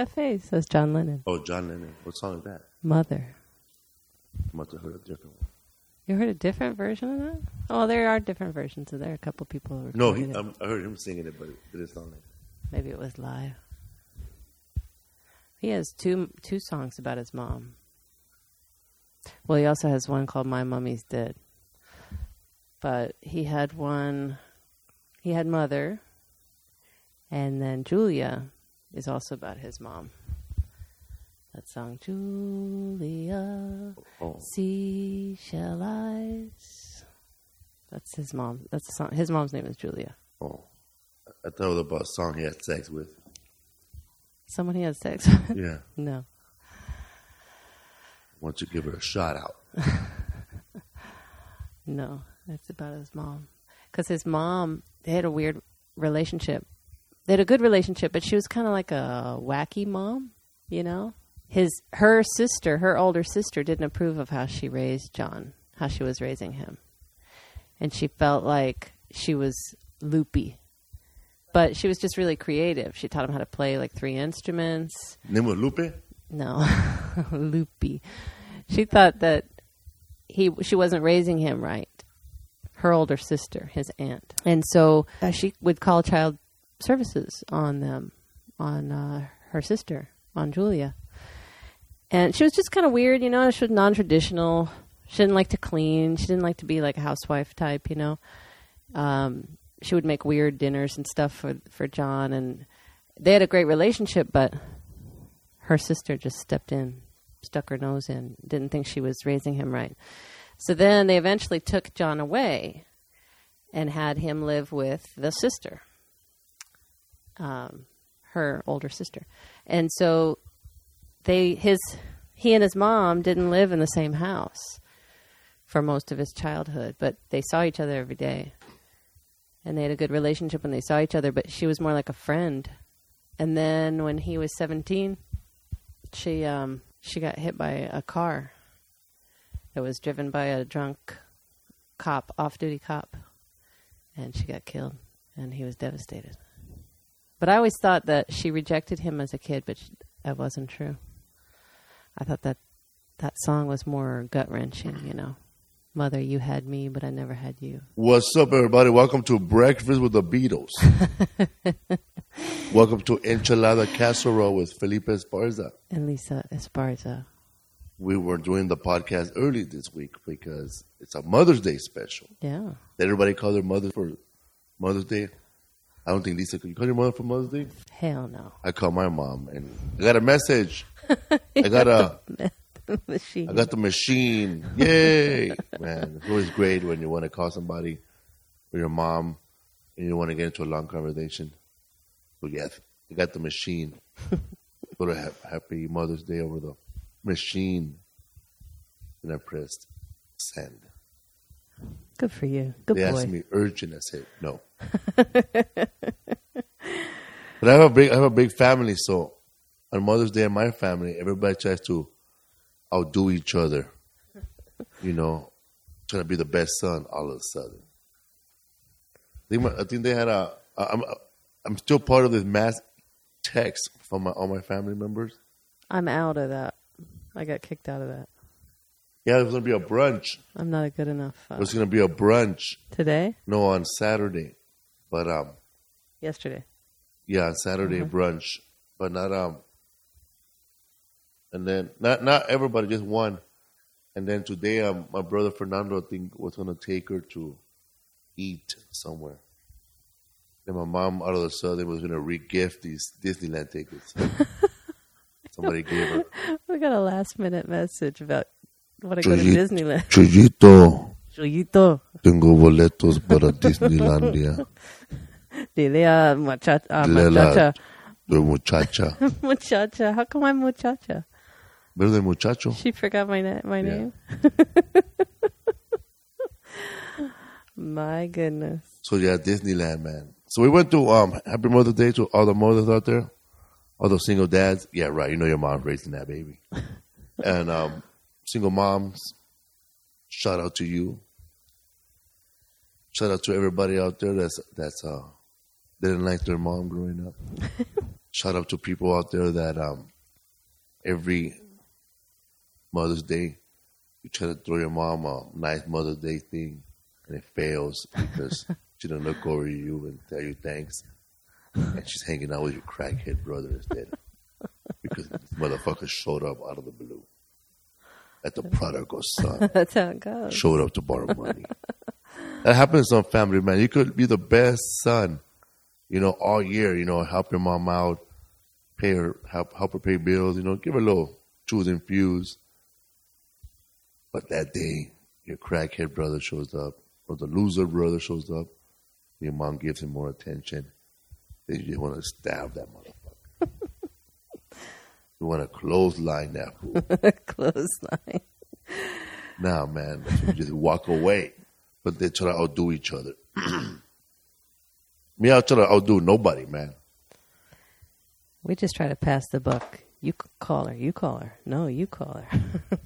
Who was that? Why do you like that face? That's John Lennon. Oh, John Lennon. What song is that? Mother. I must have heard a different one. You heard a different version of that? Oh, there are different versions. of there are a couple people. who No, he, um, I heard him singing it, but it sound like. Maybe it was live. He has two two songs about his mom. Well, he also has one called "My Mummy's Dead." But he had one. He had mother, and then Julia is also about his mom. That song, Julia, Oh, seashell eyes. That's his mom. That's the song. His mom's name is Julia. oh. I thought it was about a song he had sex with. Someone he had sex with? Yeah. no. Why don't you give her a shout out? No, that's about his mom. Because his mom, they had a weird relationship. They had a good relationship, but she was kind of like a wacky mom, you know. His, her sister, her older sister, didn't approve of how she raised John, how she was raising him, and she felt like she was loopy. But she was just really creative. She taught him how to play like three instruments. Name was Lupe? No, loopy. She thought that he she wasn't raising him right. Her older sister, his aunt, and so uh, she would call child services on them, on uh, her sister, on Julia, and she was just kind of weird, you know. She was non-traditional. She didn't like to clean. She didn't like to be like a housewife type, you know. Um, she would make weird dinners and stuff for for John, and they had a great relationship, but her sister just stepped in, stuck her nose in, didn't think she was raising him right. So then they eventually took John away and had him live with the sister, um, her older sister. And so they his he and his mom didn't live in the same house for most of his childhood, but they saw each other every day. And they had a good relationship when they saw each other, but she was more like a friend. And then when he was 17, she um she got hit by a car that was driven by a drunk cop, off-duty cop, and she got killed and he was devastated. But I always thought that she rejected him as a kid, but she, that wasn't true. I thought that that song was more gut-wrenching, you know. Mother, you had me, but I never had you. What's up, everybody? Welcome to Breakfast with the Beatles. Welcome to Enchilada Casserole with Felipe Esparza. And Lesa Esparza. We were doing the podcast early this week because it's a Mother's Day special. Yeah. Did everybody call their mother for Mother's Day? I don't think Lesa could you call your mother for Mother's Day? Hell no. I called my mom and I got a message. I got a Machine. I got the machine. Yay! Man, it's always great when you want to call somebody or your mom and you want to get into a long conversation. So, yes, I got the machine. Go to ha- Happy Mother's Day over the machine. And I pressed send. Good for you. Good they boy. asked me urgent. I said no. but I have a big, I have a big family. So on Mother's Day in my family, everybody tries to outdo each other. You know, trying to be the best son. All of a sudden, I think, my, I think they had a. I'm, I'm still part of this mass text from my, all my family members. I'm out of that. I got kicked out of that. Yeah, there's gonna be a brunch. I'm not a good enough. Uh, There's gonna be a brunch. today? No, on Saturday, but um, Yesterday. Yeah, on Saturday brunch, but not um. And then not not everybody, just one. And then today, um, my brother Fernando, I think, was gonna take her to eat somewhere. Then my mom, out of the sudden, was gonna re-gift these Disneyland tickets. Somebody gave her. We got a last minute message about what I go to Disneyland. Chuyito, Chuyito. tengo boletos para Disneylandia. Dile a muchacha. Uh, Dile la- muchacha. De muchacha. muchacha. How come I'm muchacha? Verde muchacho. She forgot my, na- my Yeah. name. my goodness. So yeah, Disneyland, man. So we went to um Happy Mother's Day to all the mothers out there, all those single dads. Yeah, right. You know your mom's raising that baby, and um single moms. Shout out to you. Shout out to everybody out there that's that's uh didn't like their mom growing up. shout out to people out there that um, every Mother's Day you try to throw your mom a nice Mother's Day thing, and it fails because she don't look over you and tell you thanks, and she's hanging out with your crackhead brother instead because motherfucker showed up out of the blue. At the prodigal son That's how it goes. showed up to borrow money. that happens some family, man. You could be the best son, you know, all year. You know, help your mom out, pay her, help help her pay bills. You know, give her a little choose and fuse. But that day, your crackhead brother shows up, or the loser brother shows up. Your mom gives him more attention. Then you want to stab that motherfucker. you want to clothesline that fool. Clothesline. Nah, man, you just walk away. But they try to outdo each other. Me, I try to outdo nobody, man. We just try to pass the buck. You call her. You call her. No, you call her.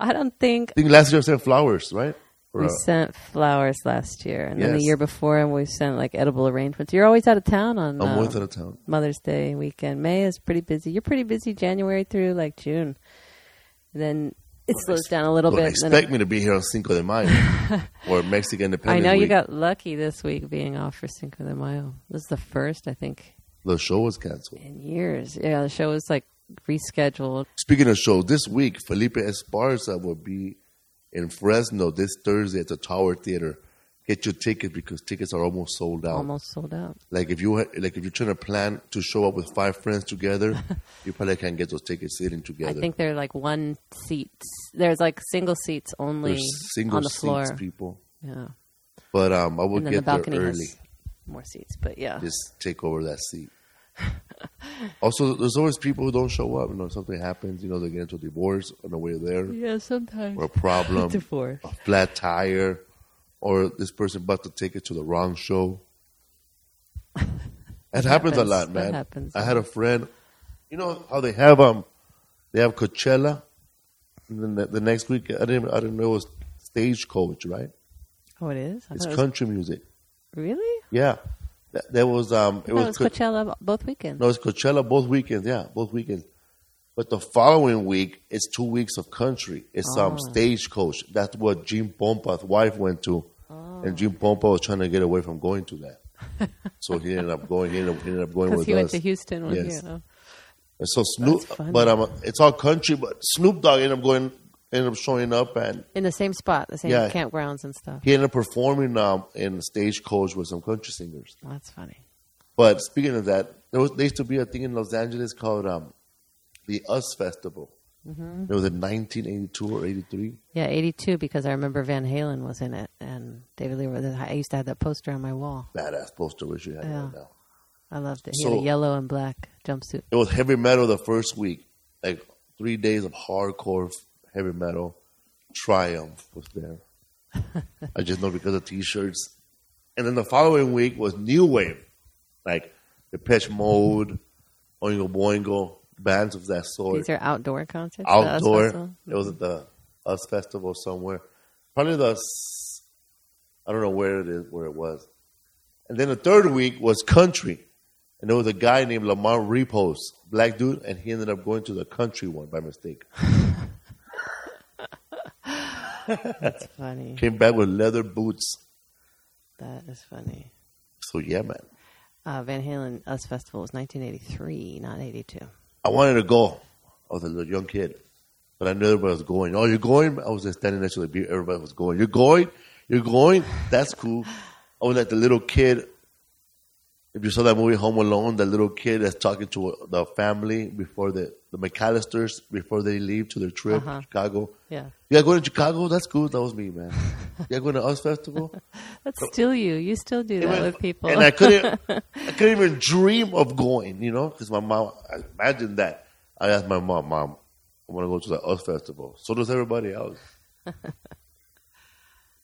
I don't think I think last year I sent flowers, right? We sent flowers last year, and then the Yes. year before, and we sent like edible arrangements. You're always out of town on I'm uh, always out of town. Mother's Day weekend. May is pretty busy. You're pretty busy January through like June. Then it slows down a little Don't bit. then expect me to be here on Cinco de Mayo or Mexican Independence. I Independence know you Week. got lucky this week being off for Cinco de Mayo. This is the first, I think, the show was canceled. in years. Yeah, the show was like rescheduled. Speaking of shows, this week Felipe Esparza will be in Fresno this Thursday at the Tower Theater. Get your ticket because tickets are almost sold out. Almost sold out. Like if you ha- like if you're trying to plan to show up with five friends together, you probably can't get those tickets sitting together. I think they're like one seats. There's like single seats only There's single on the floor. seats, people. Yeah, But um, I would then the get there early. more seats. But yeah, Just take over that seat. also, there's always people who don't show up. You know, something happens. You know, they get into a divorce on the way there, yeah, sometimes or a problem, divorce. a flat tire, or this person bought the ticket to the wrong show. It happens, a happens. lot, That man. happens. I had a friend. You know how they have um, they have Coachella, and then the, the next week I didn't I didn't know it was Stagecoach, right? Oh, it is. I It's thought it was- country music. really? Yeah, that, there was um, it thought was, it was Coachella both weekends. No, it's Coachella both weekends. Yeah, both weekends. But the following week, it's two weeks of country. It's um Oh. stagecoach. That's what Jim Pompa's wife went to, Oh. and Jim Pompa was trying to get away from going to that. so he ended up going. He ended up, he ended up going with he went to Houston with Yes. you. know. So Snoop, but um, it's all country. But Snoop Dogg ended up going, ended up showing up, and In the same spot, the same Yeah. campgrounds and stuff. he ended up performing um in stagecoach with some country singers. That's funny. But speaking of that, there was there used to be a thing in Los Angeles called um, the US Festival. Mm-hmm. It was in 1982 or 83. Yeah, 82 because I remember Van Halen was in it and David Lee Roth. I used to have that poster on my wall. Badass poster, which you have Yeah. right now. I loved it. He So- had a yellow and black jumpsuit. It was heavy metal the first week, like three days of hardcore heavy metal. Triumph was there. I just know because of T-shirts. And then the following week was New Wave, like Depeche Mode, Oingo Boingo, bands of that sort. These are outdoor concerts. outdoor. It was at the Us Festival somewhere. Probably the I don't know where it is where it was. And then the third week was country. And there was a guy named Lamar Repos, black dude, and he ended up going to the country one by mistake. That's funny. Came back with leather boots. That is funny. So yeah, man. Uh, Van Halen Us Festival was 1983, not 82. I wanted to go. I was a little young kid. But I knew everybody was going. Oh, you're going? I was just standing next to the beer. Everybody was going. You're going? You're going? That's cool. I was like the little kid. If you saw that movie Home Alone, the little kid that's talking to the family before the, the McAllisters, before they leave to their trip Uh-huh. to Chicago. Yeah. You gotta go to Chicago? That's cool. That was me, man. You gotta go to Us Festival? That's still you. You still do that with people. And I couldn't, I couldn't even dream of going, you know, because my mom. I imagine that. I asked my mom, "Mom, I want to go to the Us Festival." So does everybody else.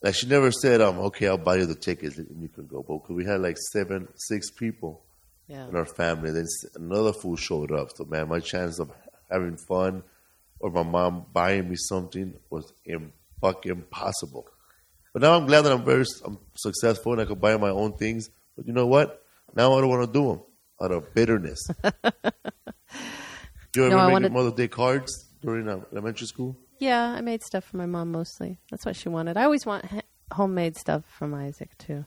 like she never said, "Um, okay, I'll buy you the tickets and you can go." But we had like seven, six people yeah. in our family. Then another fool showed up. So man, my chance of having fun or my mom buying me something was Im- fucking impossible. But now I'm glad that I'm very I'm successful and I can buy my own things. But you know what? Now I don't want to do them. out of bitterness. Do you ever No, make wanted- Mother's Day cards during uh, elementary school? Yeah, I made stuff for my mom mostly. That's what she wanted. I always want homemade stuff from Isaac too.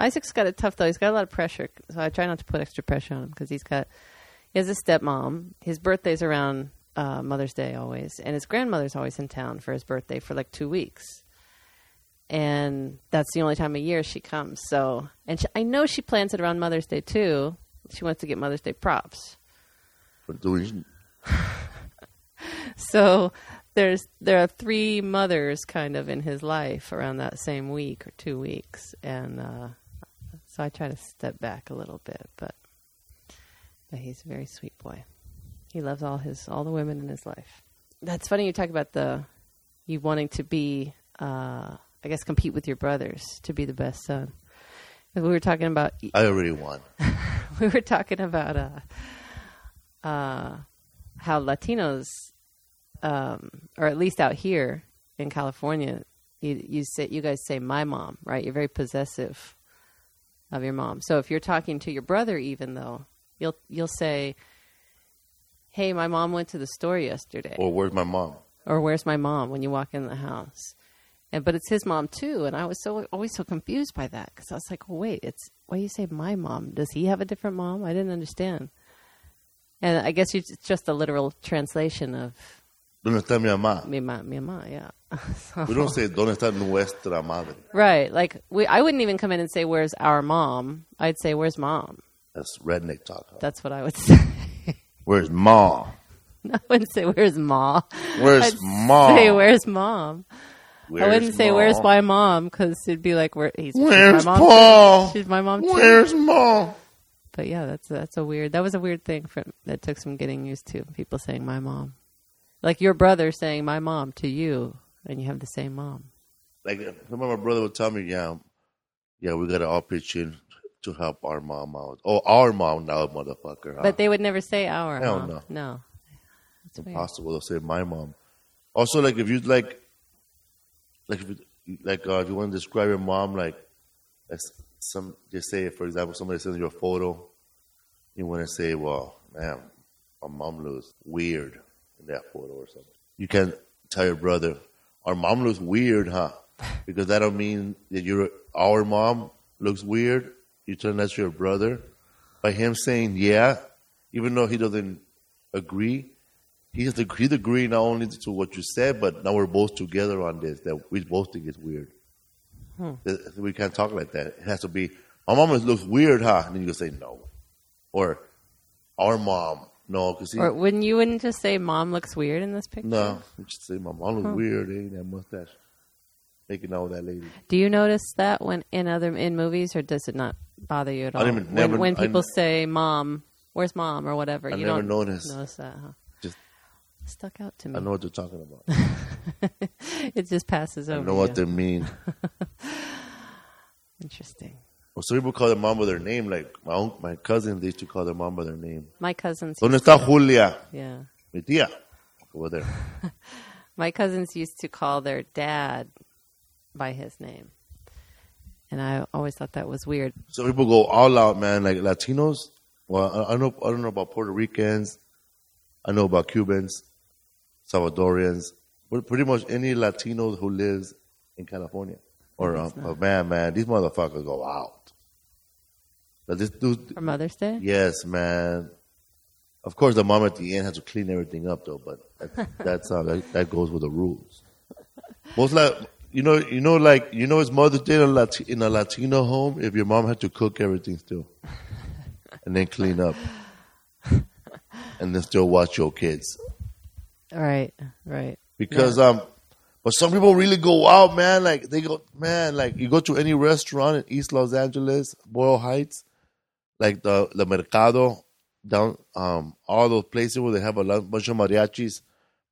Isaac's got it tough though. He's got a lot of pressure, so I try not to put extra pressure on him because he's got he has a stepmom. His birthday's around uh, Mother's Day always, and his grandmother's always in town for his birthday for like two weeks. And that's the only time of year she comes. So, and she, I know she plans it around Mother's Day too. She wants to get Mother's Day props. Doing So there's there are three mothers kind of in his life around that same week or two weeks, and uh, so I try to step back a little bit, but but he's a very sweet boy. He loves all his all the women in his life. That's funny you talk about the you wanting to be uh, I guess compete with your brothers to be the best son. We were talking about I already won. we were talking about uh, uh, how Latinos, um, or at least out here in California, you you say you guys say my mom, right? You're very possessive of your mom. So if you're talking to your brother, even though you'll you'll say, "Hey, my mom went to the store yesterday," Or where's my mom? or "Where's my mom?" when you walk in the house. And but it's his mom too, and I was so always so confused by that because I was like, well, "Wait, it's why you say my mom? Does he have a different mom?" I didn't understand. And I guess it's just a literal translation of ¿Dónde está mi mamá? mi ma, mi ma, yeah. So- We don't say ¿Dónde está nuestra madre? right, like we, I wouldn't even come in and say, "Where's our mom?" I'd say, "Where's mom?" That's redneck talk. huh? That's what I would say. Where's mom? I wouldn't say, "Where's ma?" Where's I'd mom? Say, "Where's mom?" I wouldn't say, "Where's mom? my mom?" because it'd be like, "Where?" He's she's Where's my mom Paul? Too. She's my mom too. Where's mom? But yeah, that's that's a weird. That was a weird thing for that took some getting used to. People saying my mom, like your brother saying my mom to you, and you have the same mom. Like, I remember my brother would tell me, yeah, yeah, we got to all pitch in to help our mom out. Oh, our mom now, motherfucker. Huh? But they would never say our. Hell huh? no. no. It's weird. impossible to say my mom. Also, like if you like, like if you, like uh, if you want to describe your mom, like as some just say, for example, somebody sends you a photo, you want to say, well, man, my mom looks weird in that photo or something. You can tell your brother, our mom looks weird, huh? Because that don't mean that you're our mom looks weird. You turn that to your brother by him saying yeah, even though he doesn't agree, he's the he's agree not only to what you said, but now we're both together on this that we both think it's weird. Hmm. That- We can't talk like that. It has to be my mom looks weird, huh? And then you can say no, or our mom no, because Or wouldn't you wouldn't just say mom looks weird in this picture? no, you just say my mom looks weird, eh? That mustache, making out with that lady. Do you notice that when in other in movies, or does it not bother you at all? I didn't- when, never- when people n- say mom, where's mom or whatever, I you never don't noticed. notice that. Huh? Just Stuck out to me. I know what they're talking about. it just passes I over. know what you. they mean. Interesting. Well, some people call their mom by their name. Like my own, my cousins, they used to call their mom by their name. My cousins, ¿Dónde está Julia? yeah, Mi tía. Over there. my cousins used to call their dad by his name, and I always thought that was weird. Some people go all out, man. Like Latinos. Well, I, I know. I don't know about Puerto Ricans. I know about Cubans, Salvadorians, but pretty much any Latinos who lives in California. Or uh, man, man, these motherfuckers go out. But this dude, For Mother's Day, yes, man. Of course, the mom at the end has to clean everything up, though. But that, that's how that, that goes with the rules. Most like you know, you know, like you know, it's Mother's Day in a, Lati- in a Latino home if your mom had to cook everything still, and then clean up, and then still watch your kids. right, right. Because um, but some people really go out, man. Like they go, man. Like you go to any restaurant in East Los Angeles, Boyle Heights, like the the Mercado down, um, all those places where they have a lot, bunch of mariachis,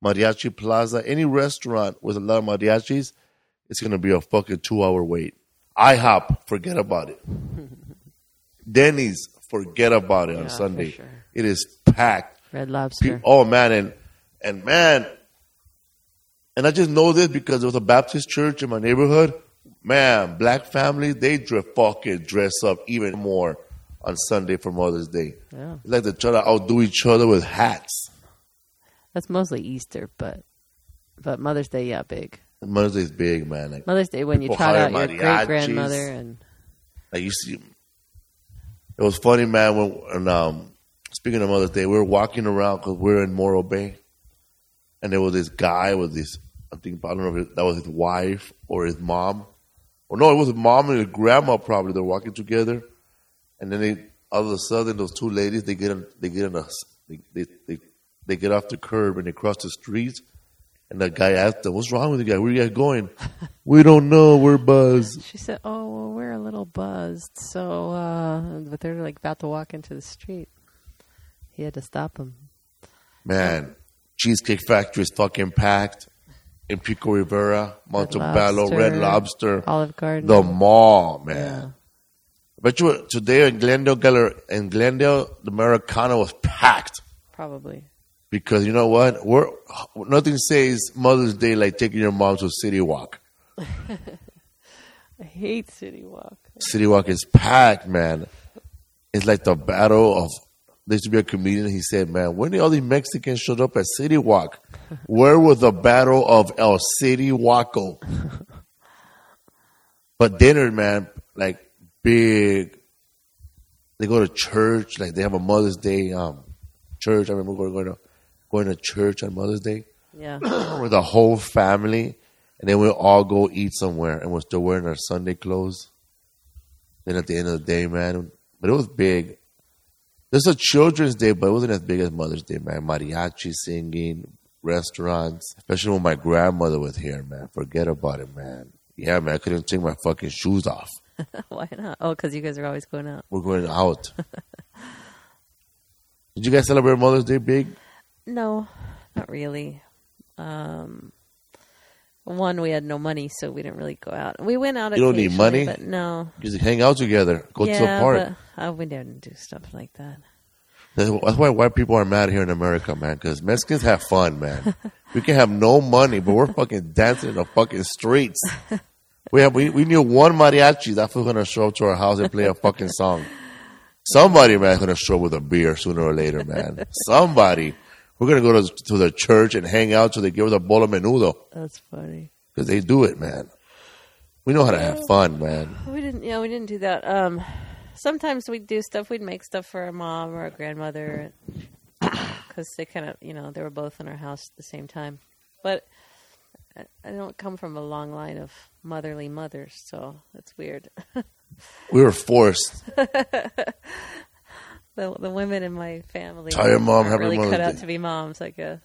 Mariachi Plaza, any restaurant with a lot of mariachis, it's gonna be a fucking two hour wait. IHOP, forget about it. Denny's, forget about it Yeah, on Sunday. sure. It is packed. Red Lobster. Pe- Oh man, and and man, and I just know this because there was a Baptist church in my neighborhood. Man, black families they dress fucking dress up even more on Sunday for Mother's Day. Yeah. They like to try to outdo each other with hats. That's mostly Easter, but but Mother's Day, yeah, big. Mother's Day is big, man. Like, Mother's Day when you trot out your great grandmother and like you see, it was funny, man. When, and, um, speaking of Mother's Day, we were walking around because we are in Morro Bay, and there was this guy with this. I think I don't know if that was his wife or his mom, or no, it was his mom and his grandma. Probably they're walking together, and then they all of a sudden those two ladies they get in, they get on a they, they they they get off the curb and they cross the street. And the guy asked them, "What's wrong with you guy? Where you guys going?" we don't know. We're buzzed. she said, "Oh, well, we're a little buzzed." So, uh, but they're like about to walk into the street. He had to stop them. Man, Cheesecake Factory is fucking packed. In Pico Rivera, Montebello. Red Lobster, Olive Garden. the mall, man. yeah. I bet you today in Glendale, Galler- in Glendale, the Americana was packed Probably. because you know what? We're nothing says Mother's Day like taking your mom to a City Walk. I hate City Walk. City Walk is packed, man. It's like the battle of. There used to be a comedian. He said, "Man, when all these Mexicans showed up at City Walk? Where was the battle of El City Waco?" but dinner, man, like big. They go to church, like they have a Mother's Day um, church. I remember going to going to church on Mother's Day Yeah. with the whole family, and then we'll all go eat somewhere, and we're still wearing our Sunday clothes. Then at the end of the day, man, but it was big. There's a Children's Day, but it wasn't as big as Mother's Day, man. Mariachi singing, restaurants, especially when my grandmother was here, man. Forget about it, man. Yeah, man, I couldn't take my fucking shoes off. Why not? Oh, because you guys are always going out. We're going out. Did you guys celebrate Mother's Day big? No, not really. Um, one, we had no money, so we didn't really go out. We went out. You don't need money? but no. Just hang out together, go yeah, to a park. but uh, we didn't do stuff like that. That's that's why white people are mad here in America, man. Because Mexicans have fun, man. we can have no money, but we're fucking dancing in the fucking streets. We have we, we knew one mariachi that was gonna show up to our house and play a fucking song. Somebody, man, is gonna show up with a beer sooner or later, man. Somebody. We're gonna go to, to the church and hang out till they give us a bowl of menudo That's funny. because they do it, man. We know how to have fun, man. We didn't. Yeah, we didn't do that. Um, sometimes we'd do stuff. We'd make stuff for our mom or our grandmother, because they kind of, you know, they were both in our house at the same time. But I, don't come from a long line of motherly mothers, so that's weird. We were forced. the the women in my family Tell your mom happy really Mother's cut out Day. to be moms, I guess.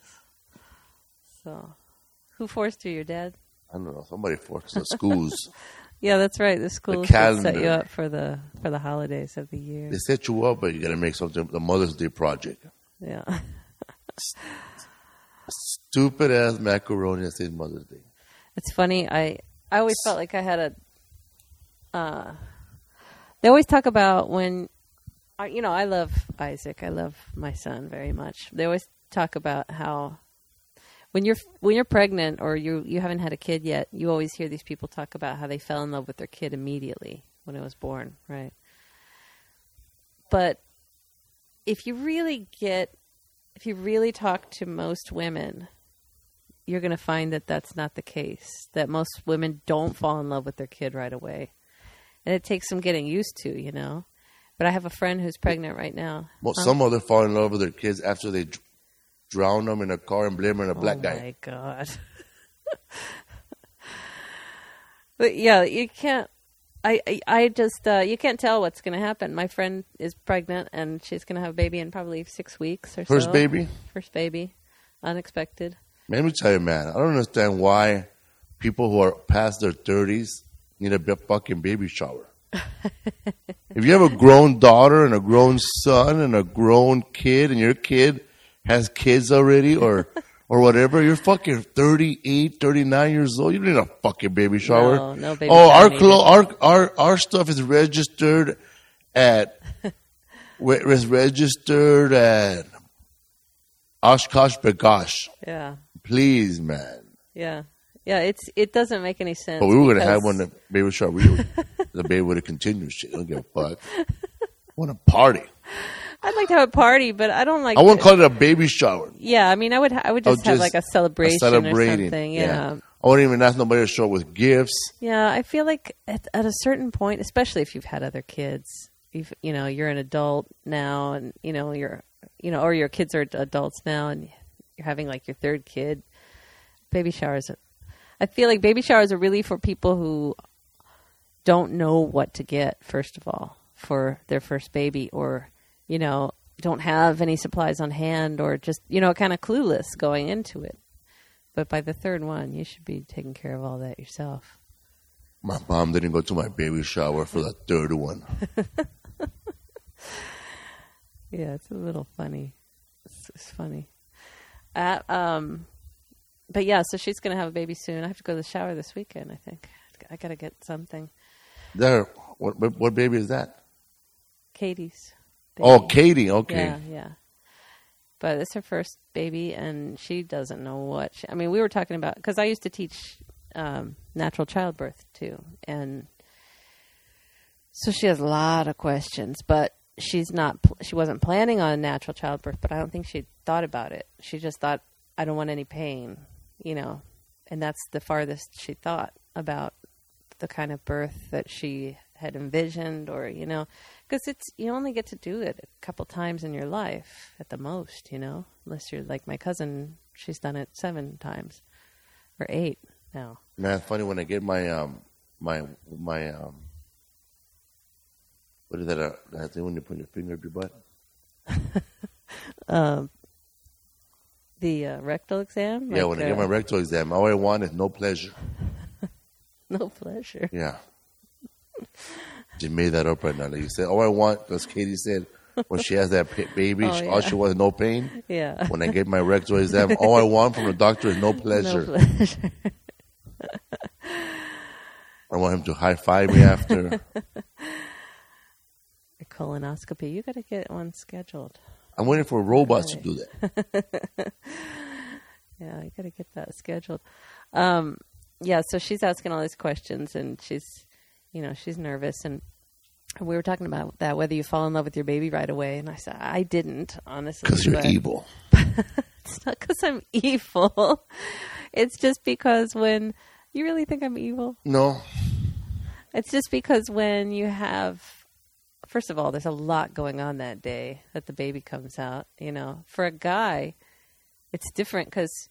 So, who forced you? Your dad? I don't know. Somebody forced the schools. Yeah, that's right. The schools would set you up for the for the holidays of the year. They set you up, but you got to make something. The Mother's Day project. Yeah. Stupid ass macaroni that says Mother's Day. It's funny. I I always felt like I had a. Uh, they always talk about when, you know, I love Isaac. I love my son very much. They always talk about how when you're when you're pregnant or you you haven't had a kid yet, you always hear these people talk about how they fell in love with their kid immediately when it was born, right? But if you really get, if you really talk to most women, you're going to find that that's not the case. That most women don't fall in love with their kid right away, and it takes some getting used to, you know. But I have a friend who's pregnant right now. Well, some mother fall in love with their kids after they dr- drown them in a car and blame it on a black oh guy. my god! but yeah, you can't. I I, I just uh, you can't tell what's going to happen. My friend is pregnant and she's going to have a baby in probably six weeks or so. First baby? First baby, unexpected. Let me tell you, man. I don't understand why people who are past their thirties need a fucking baby shower. if you have a grown daughter and a grown son and a grown kid, and your kid has kids already, or or whatever, you're fucking 38, 39 years old. You don't need a fucking baby shower. No, no baby Oh, our clo- our our our stuff is registered at is registered at OshKosh B'gosh. Yeah, Please, man. yeah, yeah. It's it doesn't make any sense. But we were gonna have one that baby shower. We would, the baby would have continued. Shit, don't give a fuck. want to party. I'd like to have a party, but I don't like. I wouldn't to- call it a baby shower. Yeah, I mean, I would. I would I just would have just- like a celebration a celebrating. or something. Yeah. I wouldn't even ask nobody to show up with gifts. Yeah, I feel like at, at a certain point, especially if you've had other kids, you've, you know, you're an adult now, and you know you're, you know, or your kids are adults now, and you're having like your third kid. Baby showers. I feel like baby showers are really for people who don't know what to get. First of all, for their first baby, or you know, don't have any supplies on hand, or just you know, kind of clueless going into it. But by the third one, you should be taking care of all that yourself. My mom didn't go to my baby shower for the third one. Yeah, it's a little funny. It's, it's funny. Uh, um, but yeah, so she's going to have a baby soon. I have to go to the shower this weekend. I think I got to get something. There, what, what baby is that? Katie's. Oh. Katie. Okay. Yeah, yeah. But it's her first baby, and she doesn't know what. She, I mean, we were talking about because I used to teach um, natural childbirth too, and so she has a lot of questions. But she's not. She wasn't planning on a natural childbirth, but I don't think she thought about it. She just thought, "I don't want any pain," you know, and that's the farthest she thought about the kind of birth that she had envisioned, or you know, because it's you only get to do it a couple times in your life at the most, you know, unless you're like my cousin. She's done it seven times or eight now. Man, funny when I get my um my my um what is that uh, that thing when you put your finger up your butt? Um, the uh, rectal exam. yeah, Like, when I get uh, my rectal exam, all I want is no pleasure. no pleasure. Yeah. Just made that up right now. Like you said, all I want, because Katie said, when she has that pa- baby, Oh, she- yeah. all she wants is no pain. Yeah. When I get my rectal exam, all I want from the doctor is no pleasure. No pleasure. I want him to high five me after. Colonoscopy. You got to get one scheduled. I'm waiting for robots to do that. Yeah, you got to get that scheduled. Um, yeah, so she's asking all these questions, and she's, you know, she's nervous, and we were talking about that whether you fall in love with your baby right away, and I said I didn't, honestly, Because you're but evil. It's not because I'm evil. It's just because when you really think I'm evil, No. it's just because when you have, first of all, there's a lot going on that day that the baby comes out. You know, for a guy, it's different because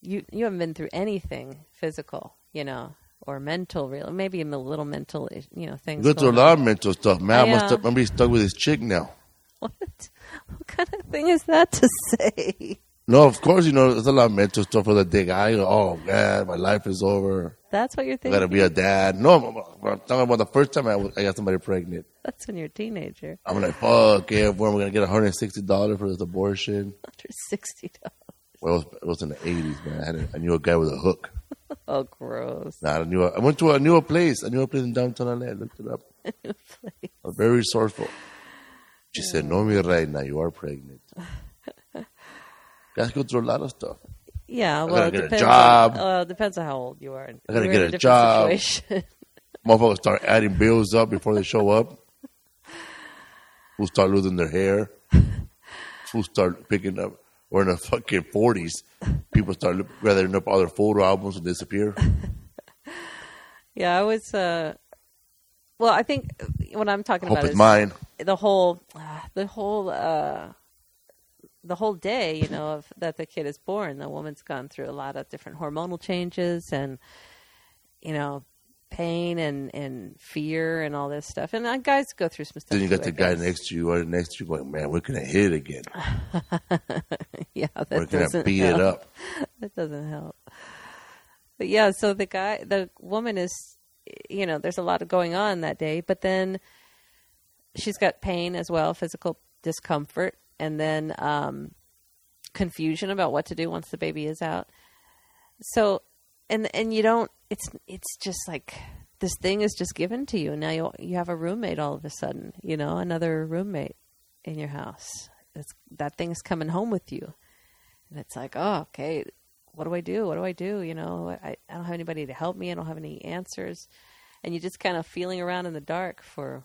you you haven't been through anything physical, you know, or mental, really, maybe a little mental, eh, you know, things. Go through a lot of mental stuff. Man, I I, must have, I'm be stuck with his chick now. What? What kind of thing is that to say? No, of course, you know, there's a lot of mental stuff for the day guy. Oh, man, my life is over. That's what you're I thinking. gotta be a dad. No, I'm, I'm talking about the first time I, was- I got somebody pregnant. That's when you're a teenager. I'm like, fuck, yeah, we're gonna get $160 for this abortion. $160. Well, it was, it was in the 80s, man. I, had a, I knew a guy with a hook. Oh, gross. Nah, I knew. I went to a a place. I knew a place in downtown LA. I looked it up. I was very resourceful. She said, "No, me right now. You are pregnant." Guys go through a lot of stuff. Yeah, well, gotta it depends. job. On, uh, depends on how old you are. I gotta get in a job. situation. Motherfuckers start adding bills up before they show up. Who start losing their hair. Who start picking up. We're in the fucking forties. People start look- gathering up all their photo albums and disappear. yeah, I was. Uh, well, I think what I'm talking Hope about it's is mine. the whole, uh, the whole, uh, the whole day. You know, of that the kid is born. The woman's gone through a lot of different hormonal changes, and you know, pain and and fear and all this stuff. And uh, guys go through some stuff. Then you got too, the I guy guess. next to you or next to you going, "Man, we're gonna hit it again. Yeah, that We're gonna doesn't beat help. it up." that doesn't help. But yeah, so the guy, the woman is, you know, there's a lot of going on that day, but then she's got pain as well, physical discomfort, and then um, confusion about what to do once the baby is out. So, and and you don't. It's it's just like this thing is just given to you, and now you you have a roommate all of a sudden. You know, another roommate in your house. It's, that thing is coming home with you, and it's like, oh, okay. What do I do? What do I do? You know, I, I don't have anybody to help me. I don't have any answers, and you're just kind of feeling around in the dark for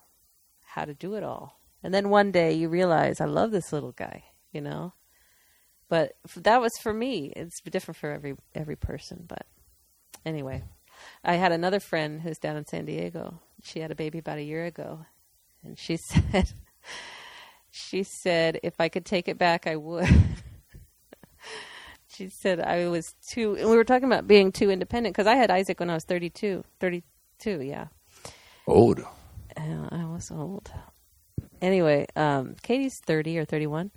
how to do it all. And then one day you realize, I love this little guy, you know? But that was for me. It's different for every every person, but anyway. I had another friend who's down in San Diego. She had a baby about a year ago, and she said she said if I could take it back, I would. she said I was too and we were talking about being too independent because I had Isaac when I was 32. 32, yeah. Old. Uh, I was old. Anyway, um, Katie's 30 or 31.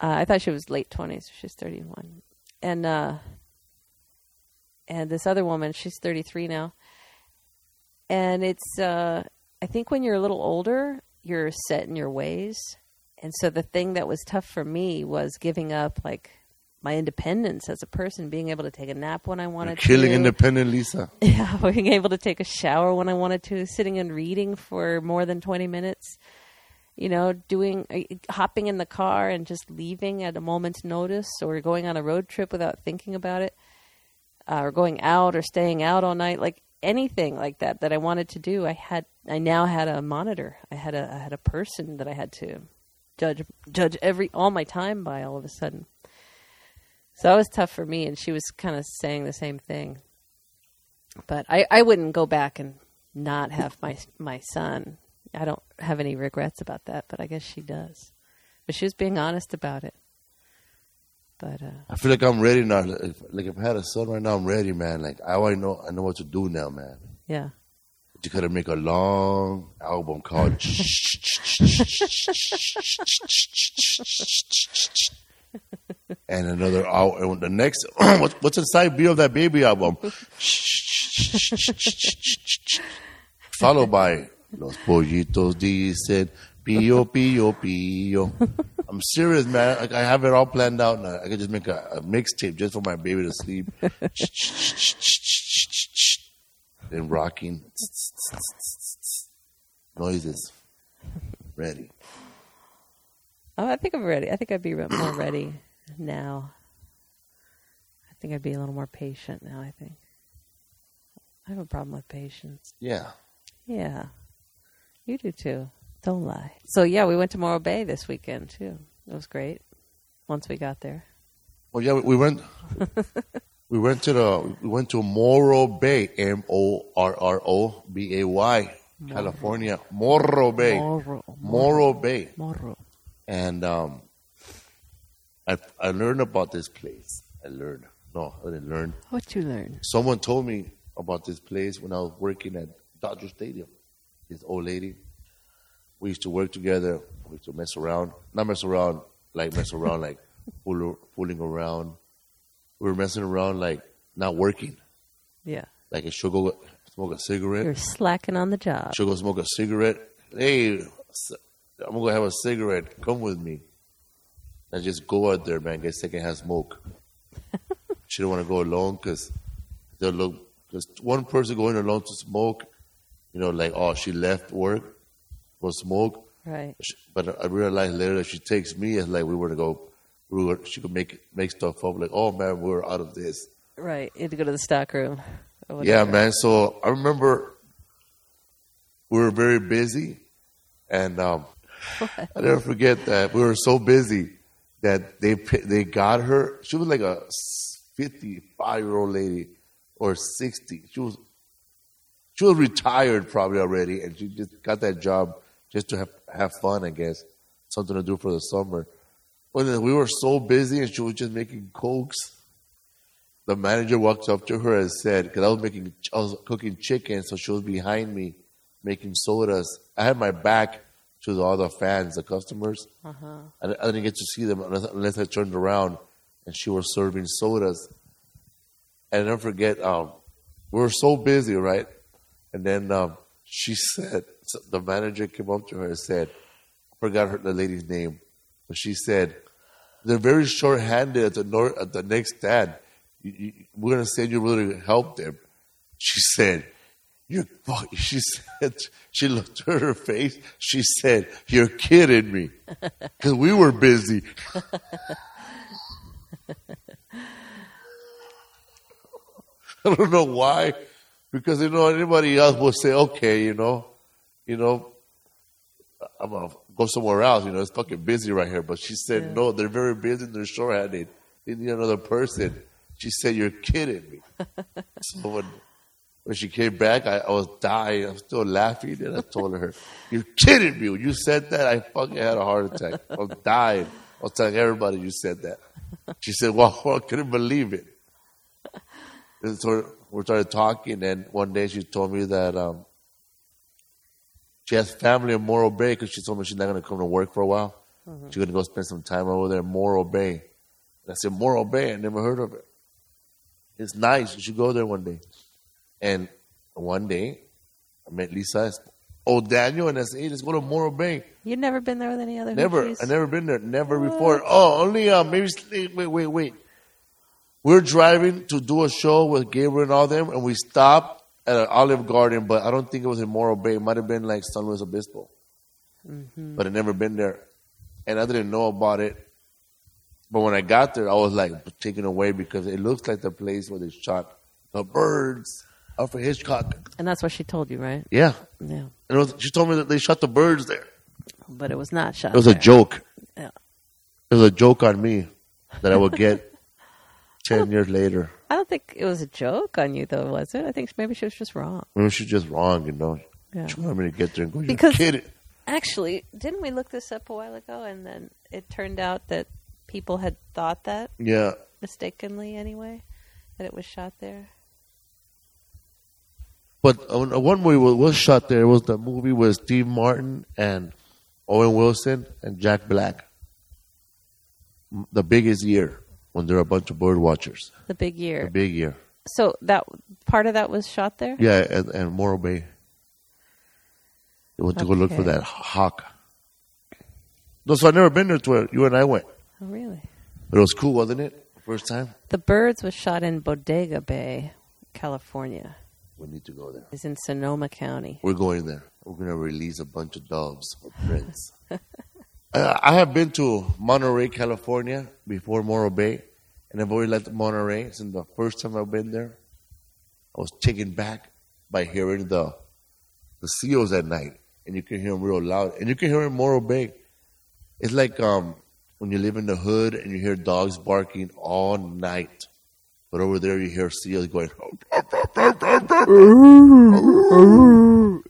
Uh, I thought she was late 20s. She's 31. And uh, and this other woman, she's 33 now. And it's uh, I think when you're a little older, you're set in your ways. And so the thing that was tough for me was giving up like my independence as a person, being able to take a nap when I wanted Killing to. independent Lesa. Yeah, being able to take a shower when I wanted to, sitting and reading for more than 20 minutes, you know, doing, uh, hopping in the car and just leaving at a moment's notice or going on a road trip without thinking about it, uh, or going out or staying out all night, like anything like that that I wanted to do. I had, I now had a monitor. I had a, I had a person that I had to judge, judge every, all my time by all of a sudden. So that was tough for me, and she was kind of saying the same thing. But I, I wouldn't go back and not have my my son. I don't have any regrets about that, but I guess she does. But she was being honest about it. But uh, I feel like I'm ready now. Like, like if I had a son right now, I'm ready, man. Like I already know, I know what to do now, man. yeah, You gotta make a long album called. and another hour. and the next what's, what's the side B of that baby album? Followed by Los pollitos dicen pío pío pío. I'm serious, man. Like I have it all planned out now. I could just make a, a mixtape just for my baby to sleep. and rocking noises. Ready. oh, I think I'm ready. I think I'd be more ready now. I think I'd be a little more patient now. I think I have a problem with patience. Yeah. Yeah, you do too. Don't lie. So yeah, we went to Morro Bay this weekend too. It was great. Once we got there. Well, yeah, we went. we went to the we went to Morro Bay, M O R R O B A Y, California, Morro Bay, Morro. Morro Bay, Morro. and um, I I learned about this place. I learned. No, I didn't learn. What you learn? Someone told me about this place when I was working at Dodger Stadium. This old lady. We used to work together. We used to mess around. Not mess around, like mess around, like fool, fooling around. We were messing around, like not working. Yeah, Like she'll go smoke a cigarette. you're slacking on the job. She'll go smoke a cigarette. Hey, I'm gonna have a cigarette. Come with me. I just go out there, man. Get secondhand smoke. she don't want to go alone because they'll look. Because one person going alone to smoke, you know, like oh, she left work for smoke. Right. But I realized later that she takes me as like we were to go. We were, she could make make stuff up like, oh man, we're out of this. Right. You had to go to the stock room. Yeah, man. So I remember we were very busy, and um, I never forget that we were so busy that they they got her. She was like a fifty-five year old lady or sixty. She was she was retired probably already, and she just got that job just to have have fun, I guess, something to do for the summer. When we were so busy, and she was just making cokes the manager walked up to her and said, because I was making, I was cooking chicken, so she was behind me making sodas. I had my back to all the fans, the customers. Uh-huh. I, I didn't get to see them unless, unless I turned around, and she was serving sodas. And I never forget, um, we were so busy, right? And then um, she said, so the manager came up to her and said, I forgot her, the lady's name, but she said, they're very short-handed at the nor- at the next stand. You, you, we're gonna send you really to help them. She said, "You." fuck-" She said, she looked at her face. She said, "You're kidding me," because we were busy. I don't know why, because you know anybody else would say, "Okay, you know, you know, I'm going to go somewhere else. You know, it's fucking busy right here. But she said, Yeah. no, they're very busy. They're short-handed. They need another person. She said, you're kidding me. so when, when she came back, I, I was dying. I'm still laughing. And I told her, you're kidding me. When you said that, I fucking had a heart attack. I'm dying. I was telling everybody you said that. She said, well, I couldn't believe it. And so we started talking, and one day she told me that um, she has family in Morro Bay because she told me she's not going to come to work for a while. She's going to go spend some time over there in Morro Bay. And I said, Morro Bay? I never heard of it. It's nice. You should go there one day. And one day, I met Lesa. Oh, Daniel, and I said, hey, let's go to Morro Bay. You've never been there with any other Never. hoochies? I never been there. Never before. Oh, only uh, maybe. Wait, wait, wait. We're driving to do a show with Gabriel and all them, and we stopped at an Olive Garden, but I don't think it was in Morro Bay. It might have been like San Luis Obispo, Mm-hmm. but I never been there, and I didn't know about it. But when I got there, I was like taken away because it looks like the place where they shot the birds. Alfred Hitchcock. And that's what she told you, right? Yeah, Yeah. and it was, she told me that they shot the birds there. But it was not shot. It was a joke. Yeah. It was a joke on me that I would get ten years later. I don't think it was a joke on you, though, was it? I think maybe she was just wrong. Maybe she's just wrong, you know. Yeah. She wanted me to get there and go, Because- kidding. Actually, didn't we look this up a while ago? And then it turned out that people had thought that Yeah. mistakenly, anyway, that it was shot there. But uh, one movie was, was shot there was the movie with Steve Martin and Owen Wilson and Jack Black. The biggest year when there are a bunch of bird watchers. The big year. The big year. so that part of that was shot there. Yeah, and, and Morro Bay. They went to go look for that hawk. No, so I've never been there to where you and I went. Oh, really? But it was cool, wasn't it? First time? The Birds was shot in Bodega Bay, California. We need to go there. It's in Sonoma County. We're going there. We're going to release a bunch of dogs or prints. uh, I have been to Monterey, California before Morro Bay, and I've always liked Monterey. Since the first time I've been there, I was taken back by hearing the the seals at night, and you can hear them real loud, and you can hear them in Morro Bay. It's like um, when you live in the hood and you hear dogs barking all night, but over there you hear seals going.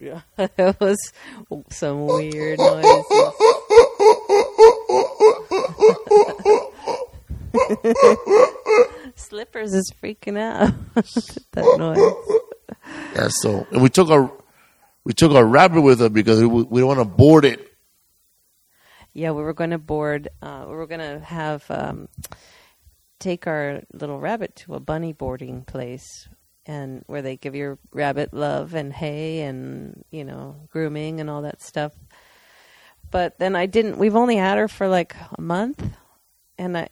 Yeah, it was some weird noises. Slippers is freaking out. that noise. Yeah, so and we took our we took our rabbit with us because we, we don't want to board it. Yeah, we were going to board. Uh, we were going to have um, take our little rabbit to a bunny boarding place, and where they give your rabbit love and hay and you know grooming and all that stuff. But then I didn't. We've only had her for like a month, and I,